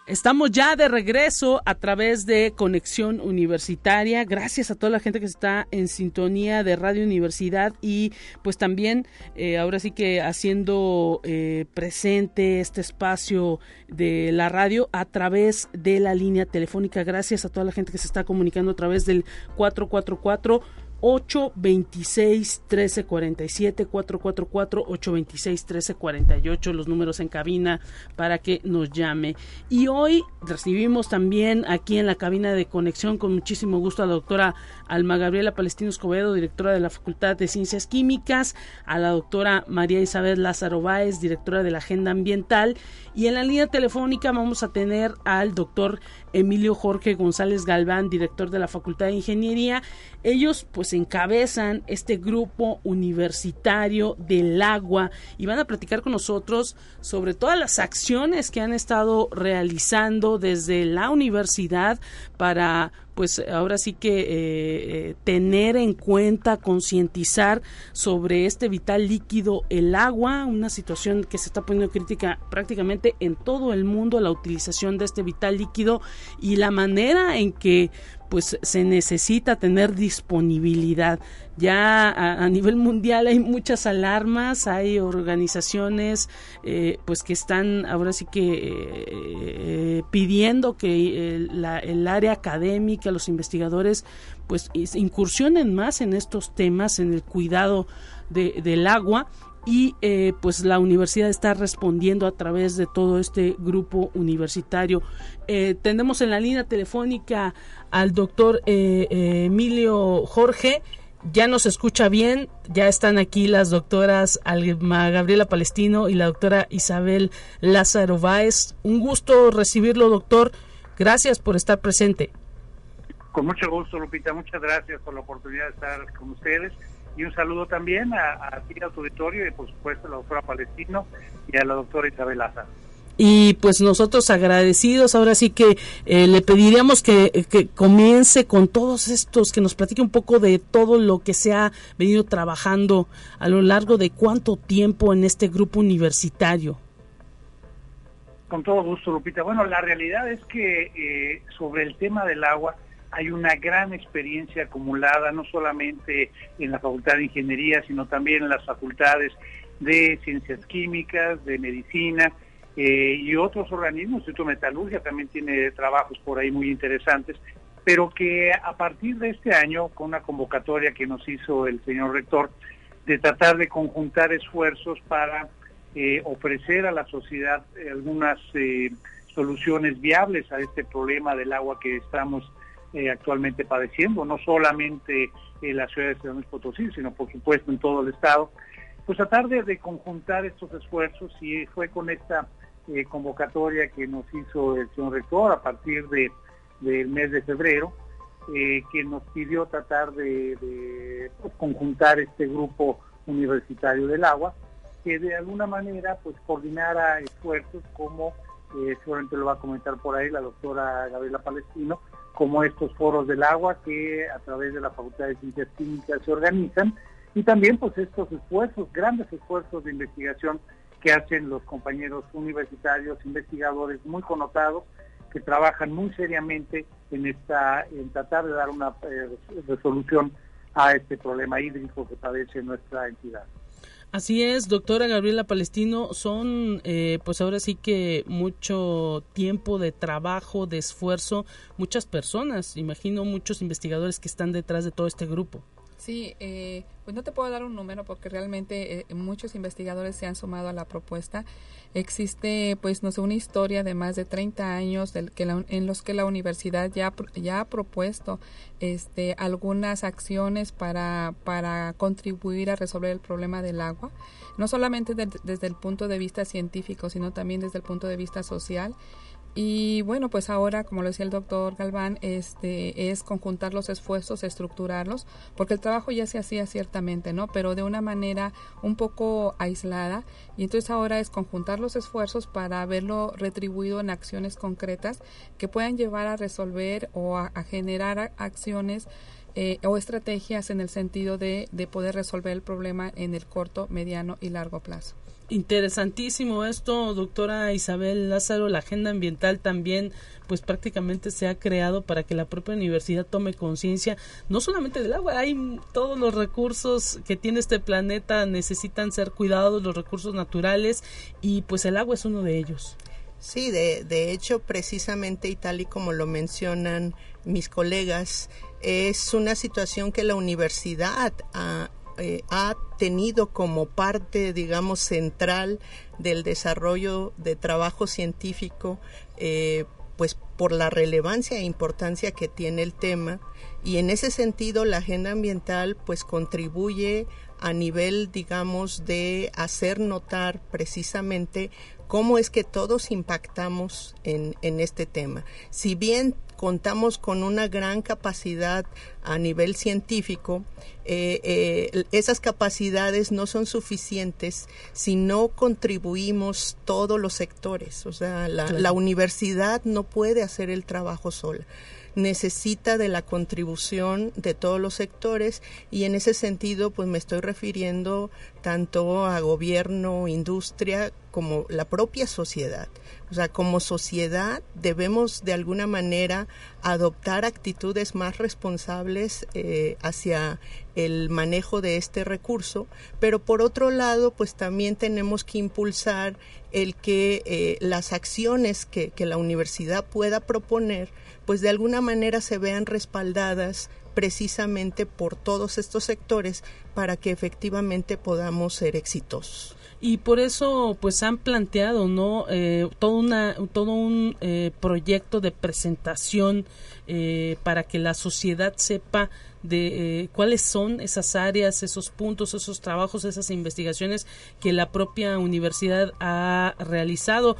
Estamos ya de regreso a través de Conexión Universitaria. Gracias a toda la gente que está en sintonía de Radio Universidad y pues también eh, ahora sí que haciendo eh, presente este espacio de la radio a través de la línea telefónica. Gracias a toda la gente que se está comunicando a través del 444 826 1347 444 826 1348 los números en cabina para que nos llame. Y hoy recibimos también aquí en la cabina de conexión con muchísimo gusto a la doctora Alma Gabriela Palestino Escobedo directora de la Facultad de Ciencias Químicas a la doctora María Isabel Lázaro Báez directora de la Agenda Ambiental. Y en la línea telefónica vamos a tener al doctor Emilio Jorge González Galván director de la Facultad de Ingeniería. Ellos pues encabezan este grupo universitario del agua y van a platicar con nosotros sobre todas las acciones que han estado realizando desde la universidad para pues ahora sí que eh, eh, tener en cuenta, concientizar sobre este vital líquido, el agua, una situación que se está poniendo crítica prácticamente en todo el mundo, la utilización de este vital líquido y la manera en que pues se necesita tener disponibilidad. Ya a, nivel mundial hay muchas alarmas, hay organizaciones eh, pues que están ahora sí que eh, pidiendo que el, área académica, los investigadores pues incursionen más en estos temas, en el cuidado del agua y eh, pues la universidad está respondiendo a través de todo este grupo universitario. Eh, tenemos en la línea telefónica al doctor eh, Emilio Jorge. Ya nos escucha bien, ya están aquí las doctoras Alma Gabriela Palestino y la doctora Isabel Lázaro Báez. Un gusto recibirlo, doctor. Gracias por estar presente. Con mucho gusto, Lupita. Muchas gracias por la oportunidad de estar con ustedes y un saludo también a, ti, a tu auditorio, y por supuesto a la doctora Palestino y a la doctora Isabel Aza. Y pues nosotros agradecidos, ahora sí que eh, le pediríamos que, que, comience con todos estos, que nos platique un poco de todo lo que se ha venido trabajando a lo largo de cuánto tiempo en este grupo universitario. Con todo gusto, Lupita. Bueno, la realidad es que eh, sobre el tema del agua, hay una gran experiencia acumulada, no solamente en la Facultad de Ingeniería, sino también en las facultades de Ciencias Químicas, de Medicina eh, y otros organismos. El Instituto Metalurgia también tiene trabajos por ahí muy interesantes, pero que a partir de este año, con una convocatoria que nos hizo el señor rector, de tratar de conjuntar esfuerzos para eh, ofrecer a la sociedad algunas eh, soluciones viables a este problema del agua que estamos eh, actualmente padeciendo, no solamente en la ciudad de San Luis Potosí, sino por supuesto en todo el estado, pues tratar de, conjuntar estos esfuerzos y fue con esta eh, convocatoria que nos hizo el señor rector a partir de, del mes de febrero, eh, que nos pidió tratar de, pues, conjuntar este grupo universitario del agua, que de alguna manera pues coordinara esfuerzos como, seguramente lo va a comentar por ahí la doctora Gabriela Palestino, como estos foros del agua que a través de la Facultad de Ciencias Químicas se organizan y también pues estos esfuerzos, grandes esfuerzos de investigación que hacen los compañeros universitarios, investigadores muy connotados que trabajan muy seriamente en esta en tratar de dar una eh, resolución a este problema hídrico que padece nuestra entidad. Así es, doctora Gabriela Palestino, son eh, pues ahora sí que mucho tiempo de trabajo, de esfuerzo, muchas personas, imagino muchos investigadores que están detrás de todo este grupo. Sí, eh, pues no te puedo dar un número porque realmente eh, muchos investigadores se han sumado a la propuesta. Existe, pues, no sé, una historia de más de 30 años del que en los que la universidad ya, ha propuesto este, algunas acciones para, para contribuir a resolver el problema del agua, no solamente desde el punto de vista científico, sino también desde el punto de vista social. Y bueno, pues ahora, como lo decía el doctor Galván, este, es conjuntar los esfuerzos, estructurarlos, porque el trabajo ya se hacía ciertamente, ¿no? Pero de una manera un poco aislada. Y entonces ahora es conjuntar los esfuerzos para verlo retribuido en acciones concretas que puedan llevar a resolver o a, generar acciones eh, o estrategias en el sentido de, de poder resolver el problema en el corto, mediano y largo plazo. Interesantísimo esto, doctora Isabel Lázaro. La agenda ambiental también, pues prácticamente se ha creado para que la propia universidad tome conciencia, no solamente del agua, hay todos los recursos que tiene este planeta necesitan ser cuidados, los recursos naturales, y pues el agua es uno de ellos. Sí, de, de hecho, precisamente y tal y como lo mencionan mis colegas, es una situación que la universidad ha, eh, ha tenido como parte, digamos, central del desarrollo de trabajo científico, eh, pues por la relevancia e importancia que tiene el tema. Y en ese sentido, la agenda ambiental, pues contribuye a nivel, digamos, de hacer notar precisamente cómo es que todos impactamos en, en este tema. Si bien contamos con una gran capacidad a nivel científico, eh, eh, esas capacidades no son suficientes si no contribuimos todos los sectores. O sea, la, la universidad no puede hacer el trabajo sola necesita de la contribución de todos los sectores y en ese sentido pues me estoy refiriendo tanto a gobierno, industria como la propia sociedad. O sea, como sociedad debemos de alguna manera adoptar actitudes más responsables eh, hacia el manejo de este recurso, pero por otro lado, pues también tenemos que impulsar el que eh, las acciones que, que la universidad pueda proponer pues de alguna manera se vean respaldadas precisamente por todos estos sectores para que efectivamente podamos ser exitosos y por eso pues han planteado no eh, todo una todo un eh, proyecto de presentación eh, para que la sociedad sepa de cuáles son esas áreas esos puntos esos trabajos esas investigaciones que la propia universidad ha realizado.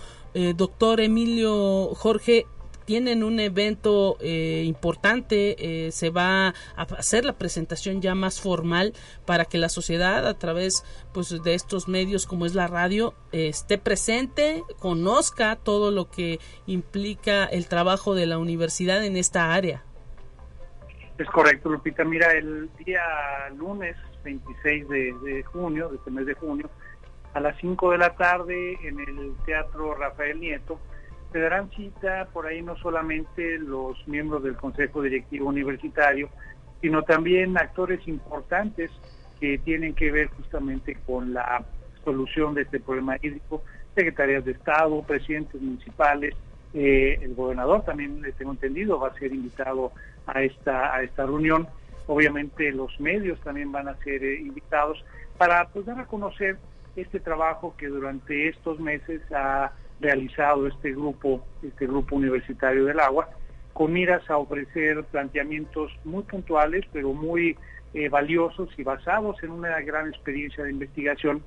Doctor Emilio Jorge tienen un evento eh, importante, eh, se va a hacer la presentación ya más formal para que la sociedad a través pues de estos medios como es la radio esté presente, conozca todo lo que implica el trabajo de la universidad en esta área. Es correcto, Lupita. Mira, el día lunes 26 de, de junio, de este mes de junio, a las 5 de la tarde en el Teatro Rafael Nieto, se darán cita por ahí no solamente los miembros del Consejo Directivo Universitario, sino también actores importantes que tienen que ver justamente con la solución de este problema hídrico, secretarias de Estado, presidentes municipales, eh, el gobernador también, le tengo entendido, va a ser invitado a esta, a esta reunión. Obviamente los medios también van a ser eh, invitados para pues, dar a conocer este trabajo que durante estos meses ha realizado este grupo, este grupo universitario del agua, con miras a ofrecer planteamientos muy puntuales, pero muy eh, valiosos y basados en una gran experiencia de investigación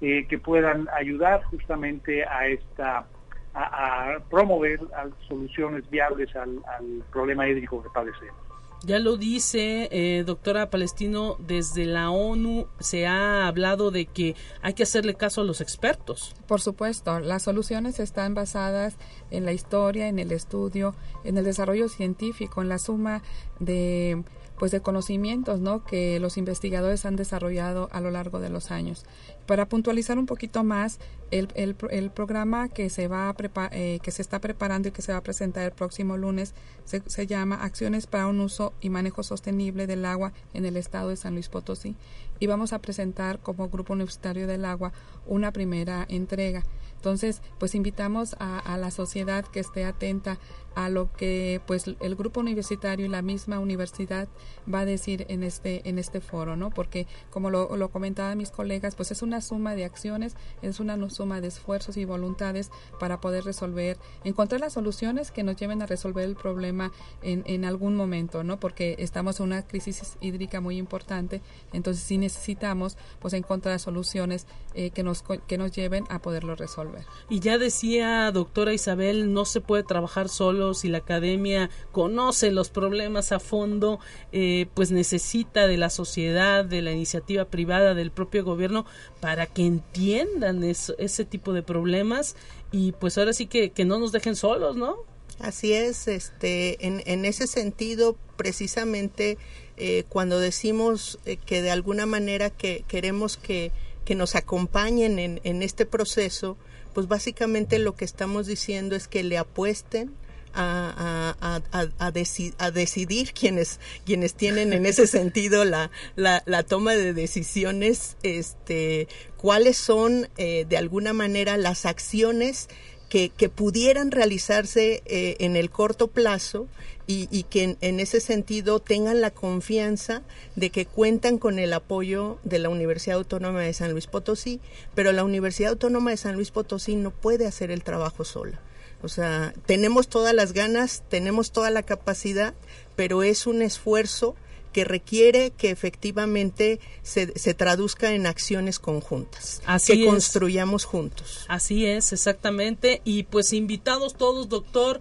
eh, que puedan ayudar justamente a esta a, promover soluciones viables al, al problema hídrico que padecemos. Ya lo dice, eh, doctora Palestino, desde la ONU se ha hablado de que hay que hacerle caso a los expertos. Por supuesto, las soluciones están basadas en la historia, en el estudio, en el desarrollo científico, en la suma de pues de conocimientos ¿no? que los investigadores han desarrollado a lo largo de los años. Para puntualizar un poquito más, el, el, programa que se, va a eh, que se está preparando y que se va a presentar el próximo lunes se, se, llama Acciones para un uso y manejo sostenible del agua en el estado de San Luis Potosí y vamos a presentar como Grupo Universitario del Agua una primera entrega. Entonces, pues invitamos a la sociedad que esté atenta a lo que pues el grupo universitario y la misma universidad va a decir en este en este foro no porque como lo, lo comentaban mis colegas pues es una suma de acciones es una suma de esfuerzos y voluntades para poder resolver encontrar las soluciones que nos lleven a resolver el problema en, en algún momento no porque estamos en una crisis hídrica muy importante entonces sí necesitamos pues encontrar soluciones eh, que nos que nos lleven a poderlo resolver. Y ya decía doctora Isabel no se puede trabajar solo si la academia conoce los problemas a fondo, eh, pues necesita de la sociedad, de la iniciativa privada, del propio gobierno, para que entiendan ese tipo de problemas y pues ahora sí que, que no nos dejen solos, ¿no? Así es, este, en, en ese sentido, precisamente eh, cuando decimos eh, que de alguna manera que queremos que, que nos acompañen en, en este proceso, pues básicamente lo que estamos diciendo es que le apuesten a, a, a, a, decidir quienes, quienes tienen en ese sentido la, la, la toma de decisiones, este, cuáles son eh, de alguna manera las acciones que, pudieran realizarse eh, en el corto plazo y, que en, ese sentido tengan la confianza de que cuentan con el apoyo de la Universidad Autónoma de San Luis Potosí, pero la Universidad Autónoma de San Luis Potosí no puede hacer el trabajo sola. O sea, tenemos todas las ganas, tenemos toda la capacidad, pero es un esfuerzo que requiere que efectivamente se, se traduzca en acciones conjuntas, que construyamos juntos. Así es, exactamente. Y pues invitados todos, doctor,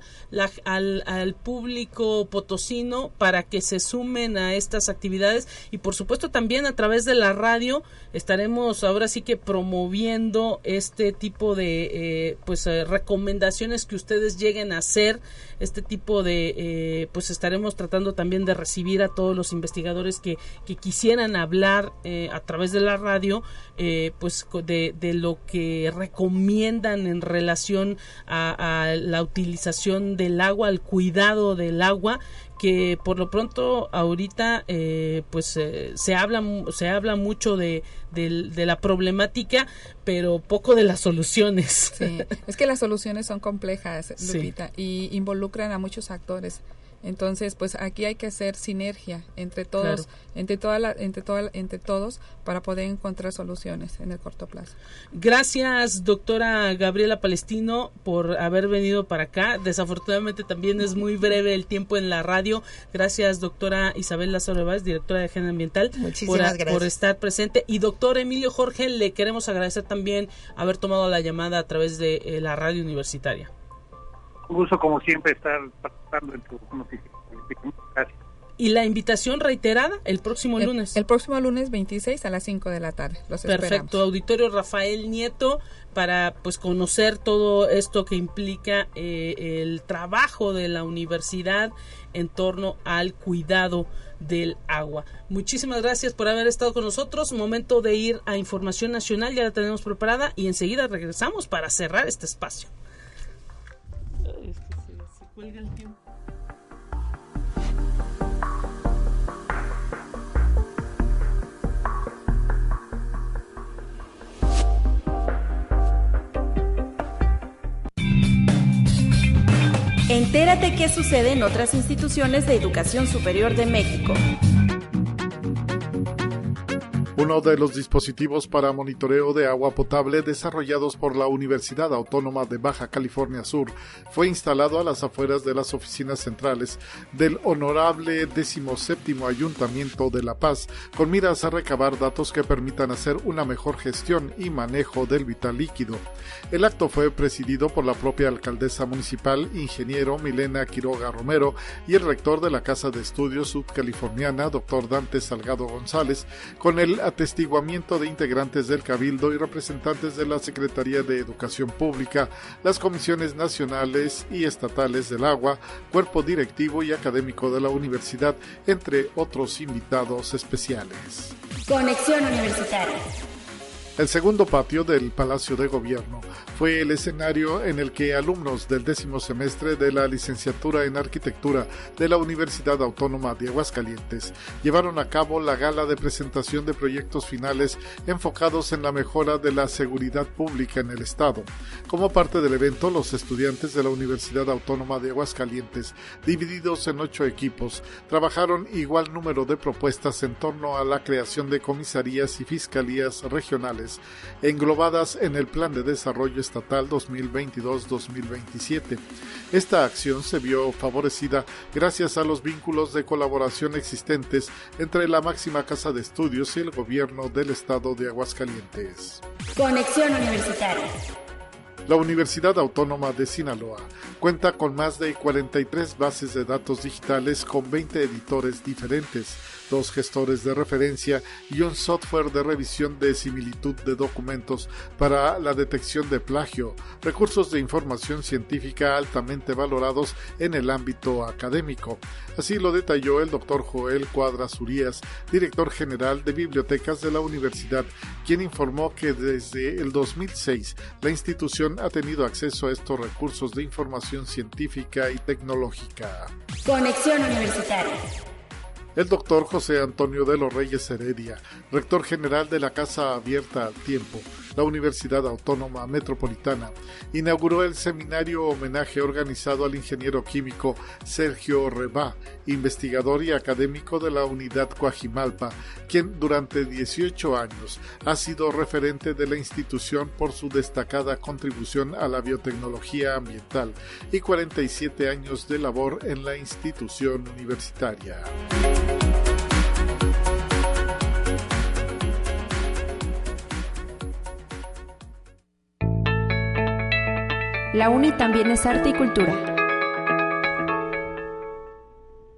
al, al público potosino para que se sumen a estas actividades y por supuesto también a través de la radio estaremos ahora sí que promoviendo este tipo de eh, pues eh, recomendaciones que ustedes lleguen a hacer este tipo de eh, pues estaremos tratando también de recibir a todos los investigadores que, que quisieran hablar eh, a través de la radio eh, pues de, de, lo que recomiendan en relación a, a la utilización del agua al cuidado del agua que por lo pronto ahorita eh, pues eh, se habla se habla mucho de, de, la problemática pero poco de las soluciones. Sí, es que las soluciones son complejas Lupita y involucran a muchos actores entonces, pues aquí hay que hacer sinergia entre todos, entre toda la, entre toda, entre todos para poder encontrar soluciones en el corto plazo. Gracias, doctora Gabriela Palestino, por haber venido para acá. Desafortunadamente también es muy breve el tiempo en la radio. Gracias, doctora Isabel Lázaro Báez, directora de Agenda Ambiental, por, por estar presente. Y doctor Emilio Jorge, le queremos agradecer también haber tomado la llamada a través de eh, la radio universitaria. Un gusto, como siempre, estar participando en tu noticia. Gracias. Y la invitación reiterada el próximo lunes. El próximo lunes 26 a las 5 de la tarde. Los Perfecto. Auditorio Rafael Nieto para pues conocer todo esto que implica eh, el trabajo de la universidad en torno al cuidado del agua. Muchísimas gracias por haber estado con nosotros. Momento de ir a Información Nacional, ya la tenemos preparada y enseguida regresamos para cerrar este espacio. Entérate qué sucede en otras instituciones de educación superior de México. Uno de los dispositivos para monitoreo de agua potable desarrollados por la Universidad Autónoma de Baja California Sur fue instalado a las afueras de las oficinas centrales del honorable 17 Ayuntamiento de La Paz con miras a recabar datos que permitan hacer una mejor gestión y manejo del vital líquido. El acto fue presidido por la propia alcaldesa municipal, ingeniero Milena Quiroga Romero, y el rector de la Casa de Estudios Sudcaliforniana, doctor Dante Salgado González, con el atestiguamiento de integrantes del Cabildo y representantes de la Secretaría de Educación Pública, las comisiones nacionales y estatales del agua, cuerpo directivo y académico de la universidad, entre otros invitados especiales. Conexión Universitaria. El segundo patio del Palacio de Gobierno fue el escenario en el que alumnos del décimo semestre de la licenciatura en arquitectura de la Universidad Autónoma de Aguascalientes llevaron a cabo la gala de presentación de proyectos finales enfocados en la mejora de la seguridad pública en el Estado. Como parte del evento, los estudiantes de la Universidad Autónoma de Aguascalientes, divididos en ocho equipos, trabajaron igual número de propuestas en torno a la creación de comisarías y fiscalías regionales englobadas en el Plan de Desarrollo Estatal 2022-2027. Esta acción se vio favorecida gracias a los vínculos de colaboración existentes entre la máxima casa de estudios y el gobierno del estado de Aguascalientes. Conexión Universitaria. La Universidad Autónoma de Sinaloa cuenta con más de 43 bases de datos digitales con 20 editores diferentes dos gestores de referencia y un software de revisión de similitud de documentos para la detección de plagio, recursos de información científica altamente valorados en el ámbito académico. Así lo detalló el doctor Joel Cuadras Urías, director general de bibliotecas de la universidad, quien informó que desde el 2006 la institución ha tenido acceso a estos recursos de información científica y tecnológica. Conexión Universitaria el doctor José Antonio de los Reyes Heredia, rector general de la Casa Abierta Tiempo, la Universidad Autónoma Metropolitana, inauguró el seminario homenaje organizado al ingeniero químico Sergio Rebá, investigador y académico de la Unidad Coajimalpa, quien durante 18 años ha sido referente de la institución por su destacada contribución a la biotecnología ambiental y 47 años de labor en la institución universitaria. La UNI también es arte y cultura.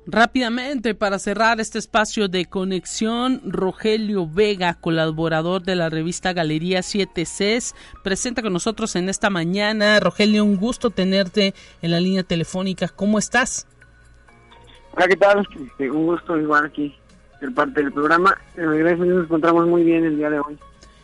Rápidamente, para cerrar este espacio de conexión, Rogelio Vega, colaborador de la revista Galería 7Cs, presenta con nosotros en esta mañana. Rogelio, un gusto tenerte en la línea telefónica. ¿Cómo estás? Hola, ¿qué tal? Este, un gusto igual aquí ser parte del programa. Gracias, nos encontramos muy bien el día de hoy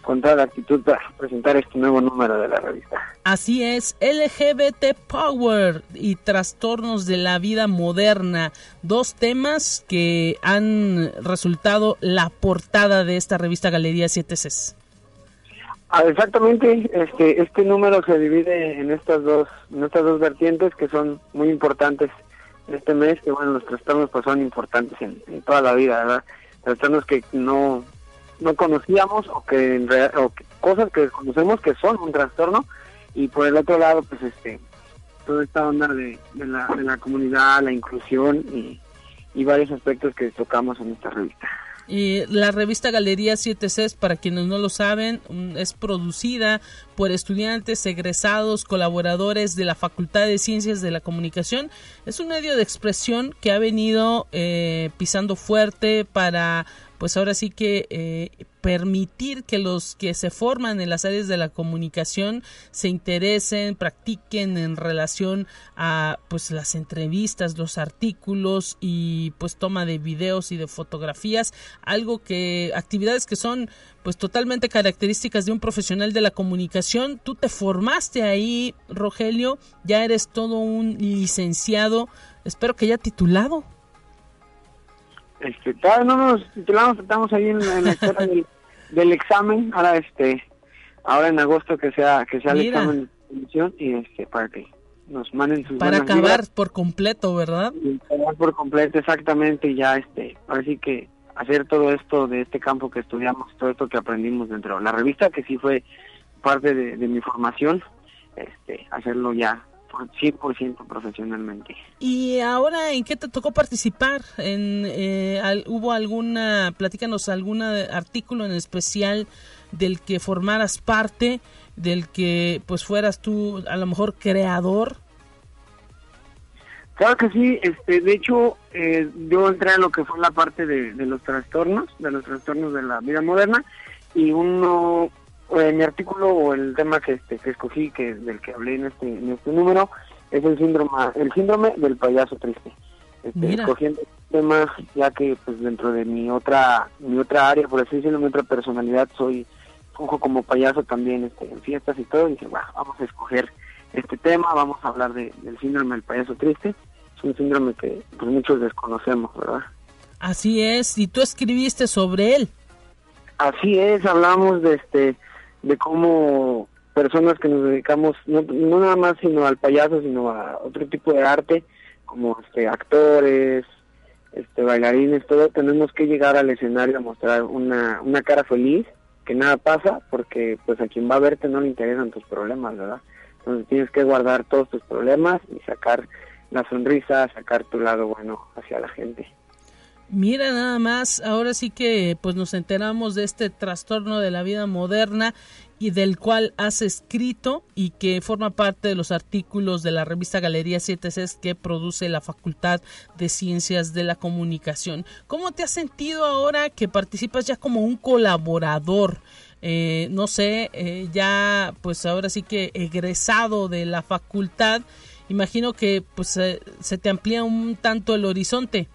con toda la actitud para presentar este nuevo número de la revista. Así es, LGBT Power y trastornos de la vida moderna, dos temas que han resultado la portada de esta revista Galería 7 Cs. Ah, exactamente, este este número se divide en estas dos en estas dos vertientes que son muy importantes este mes, que bueno, los trastornos pues son importantes en, en toda la vida, ¿verdad? Trastornos que no no conocíamos o que, en o cosas que desconocemos que son un trastorno y por el otro lado pues este toda esta onda de, la, de la comunidad, la inclusión y, varios aspectos que tocamos en esta revista. Y la revista Galería 7C, para quienes no lo saben, es producida por estudiantes, egresados, colaboradores de la Facultad de Ciencias de la Comunicación. Es un medio de expresión que ha venido eh, pisando fuerte para pues ahora sí que eh, permitir que los que se forman en las áreas de la comunicación se interesen, practiquen en relación a pues las entrevistas, los artículos y pues toma de videos y de fotografías, algo que actividades que son pues totalmente características de un profesional de la comunicación. Tú te formaste ahí, Rogelio, ya eres todo un licenciado, espero que ya titulado. Este, todavía no nos titulamos, estamos ahí en, la espera del, examen, ahora este, ahora en agosto que sea, que sea el examen de admisión y este, para que nos manden sus Para acabar por completo, ¿verdad? acabar por completo, exactamente, y ya este, ahora sí que hacer todo esto de este campo que estudiamos, todo esto que aprendimos dentro. De la revista, que sí fue parte de, de mi formación, este, hacerlo ya 100% profesionalmente. ¿Y ahora en qué te tocó participar? En, eh, ¿Hubo alguna, platícanos, algún artículo en especial del que formaras parte, del que pues fueras tú a lo mejor creador? Claro que sí, este, de hecho eh, yo entré a lo que fue la parte de, de los trastornos, de los trastornos de la vida moderna y uno mi artículo o el tema que este que escogí que del que hablé en este en este número es el síndrome el síndrome del payaso triste. Este, escogiendo temas ya que pues dentro de mi otra mi otra área por así decirlo mi otra personalidad soy funjo como payaso también este, en fiestas y todo y dije bueno vamos a escoger este tema vamos a hablar de, del síndrome del payaso triste es un síndrome que pues muchos desconocemos verdad así es y tú escribiste sobre él. Así es hablamos de este de cómo personas que nos dedicamos no, nada más sino al payaso sino a otro tipo de arte como este actores este bailarines todo tenemos que llegar al escenario a mostrar una, una cara feliz que nada pasa porque pues a quien va a verte no le interesan tus problemas verdad entonces tienes que guardar todos tus problemas y sacar la sonrisa sacar tu lado bueno hacia la gente Mira nada más, ahora sí que pues nos enteramos de este trastorno de la vida moderna y del cual has escrito y que forma parte de los artículos de la revista Galería 7 c que produce la Facultad de Ciencias de la Comunicación. ¿Cómo te has sentido ahora que participas ya como un colaborador? Eh, no sé, eh, ya pues ahora sí que egresado de la facultad, imagino que pues se te amplía un tanto el horizonte.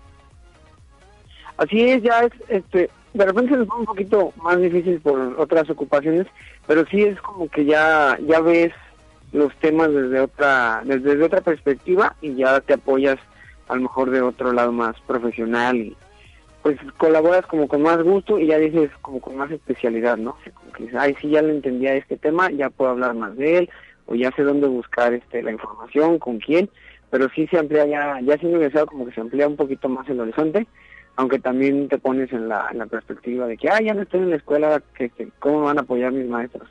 Así es, ya es, este, de repente se nos un poquito más difícil por otras ocupaciones, pero sí es como que ya, ya ves los temas desde otra, desde otra perspectiva y ya te apoyas a lo mejor de otro lado más profesional y, pues colaboras como con más gusto y ya dices como con más especialidad, ¿no? Ay, sí, ya le entendía este tema, ya puedo hablar más de él, o ya sé dónde buscar este la información, con quién, pero sí se amplía ya, ya siendo ingresado como que se amplía un poquito más el horizonte, aunque también te pones en la, en la perspectiva de que, ah, ya no estoy en la escuela, que, ¿cómo van a apoyar mis maestros?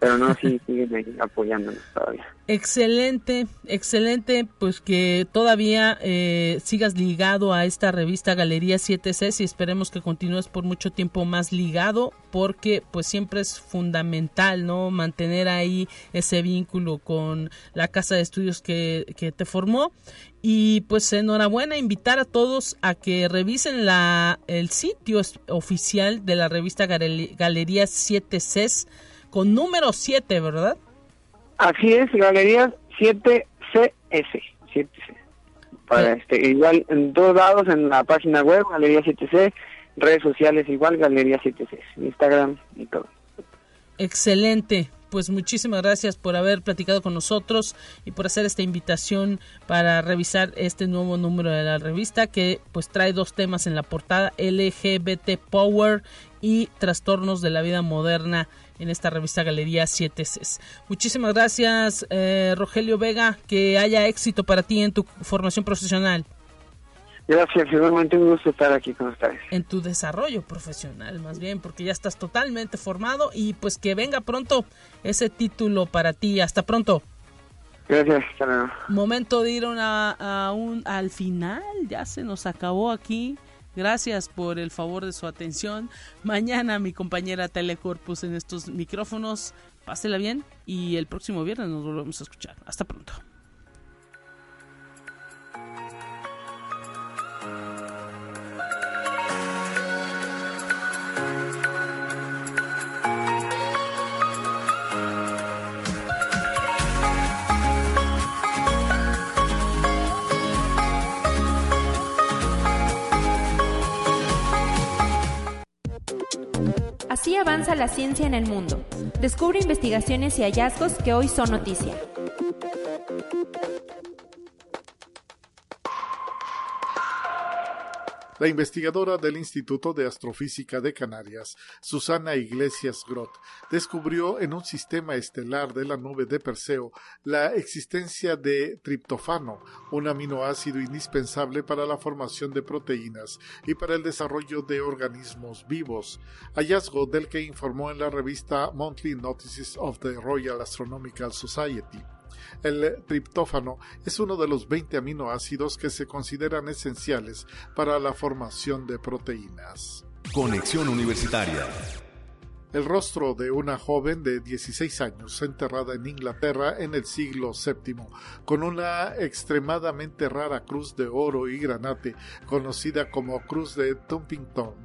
Pero no, sí, siguen apoyándonos todavía. Excelente, excelente, pues que todavía eh, sigas ligado a esta revista Galería 7C y esperemos que continúes por mucho tiempo más ligado porque pues siempre es fundamental, ¿no? Mantener ahí ese vínculo con la casa de estudios que, que te formó y pues enhorabuena, invitar a todos a que revisen la, el sitio oficial de la revista Galería 7C con número 7, ¿verdad? Así es, Galería 7CS. 7C. Para este, igual en todos lados, en la página web, Galería 7C, redes sociales igual, Galería 7C, Instagram y todo. Excelente. Pues muchísimas gracias por haber platicado con nosotros y por hacer esta invitación para revisar este nuevo número de la revista que pues trae dos temas en la portada LGBT Power y trastornos de la vida moderna en esta revista Galería 7 Cs. Muchísimas gracias, eh, Rogelio Vega, que haya éxito para ti en tu formación profesional. Gracias, igualmente un gusto estar aquí con ustedes. En tu desarrollo profesional, más bien, porque ya estás totalmente formado y pues que venga pronto ese título para ti. Hasta pronto. Gracias, hasta Momento de ir a un, al final, ya se nos acabó aquí Gracias por el favor de su atención. Mañana mi compañera Telecorpus en estos micrófonos. Pásela bien y el próximo viernes nos volvemos a escuchar. Hasta pronto. Avanza la ciencia en el mundo. Descubre investigaciones y hallazgos que hoy son noticia. La investigadora del Instituto de Astrofísica de Canarias, Susana Iglesias Grot, descubrió en un sistema estelar de la nube de Perseo la existencia de triptofano, un aminoácido indispensable para la formación de proteínas y para el desarrollo de organismos vivos, hallazgo del que informó en la revista Monthly Notices of the Royal Astronomical Society. El triptófano es uno de los 20 aminoácidos que se consideran esenciales para la formación de proteínas. Conexión Universitaria. El rostro de una joven de 16 años enterrada en Inglaterra en el siglo VII, con una extremadamente rara cruz de oro y granate conocida como Cruz de Tumpington,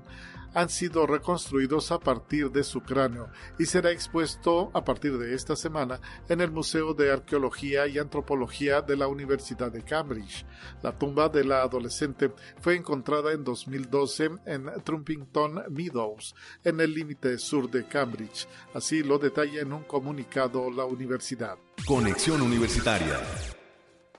han sido reconstruidos a partir de su cráneo y será expuesto a partir de esta semana en el Museo de Arqueología y Antropología de la Universidad de Cambridge. La tumba de la adolescente fue encontrada en 2012 en Trumpington Meadows, en el límite sur de Cambridge. Así lo detalla en un comunicado la universidad. Conexión Universitaria.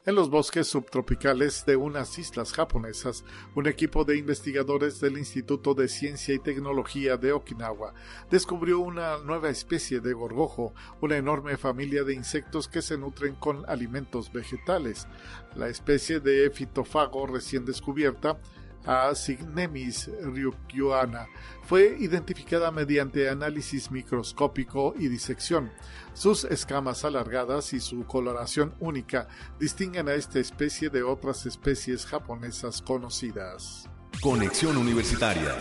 En los bosques subtropicales de unas islas japonesas, un equipo de investigadores del Instituto de Ciencia y Tecnología de Okinawa descubrió una nueva especie de gorgojo, una enorme familia de insectos que se nutren con alimentos vegetales. La especie de fitófago recién descubierta a Signemis ryukyuana fue identificada mediante análisis microscópico y disección. Sus escamas alargadas y su coloración única distinguen a esta especie de otras especies japonesas conocidas. Conexión Universitaria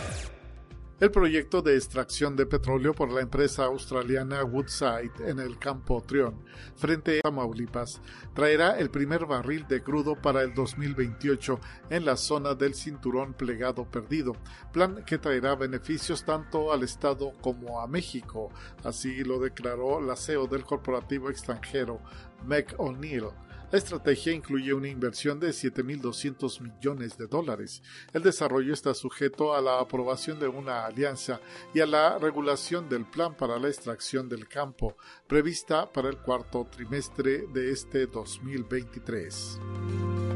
el proyecto de extracción de petróleo por la empresa australiana Woodside en el campo Trion, frente a Tamaulipas, traerá el primer barril de crudo para el 2028 en la zona del cinturón plegado perdido, plan que traerá beneficios tanto al Estado como a México, así lo declaró la CEO del corporativo extranjero, Meg O'Neill la estrategia incluye una inversión de 7.200 millones de dólares. El desarrollo está sujeto a la aprobación de una alianza y a la regulación del plan para la extracción del campo, prevista para el cuarto trimestre de este 2023.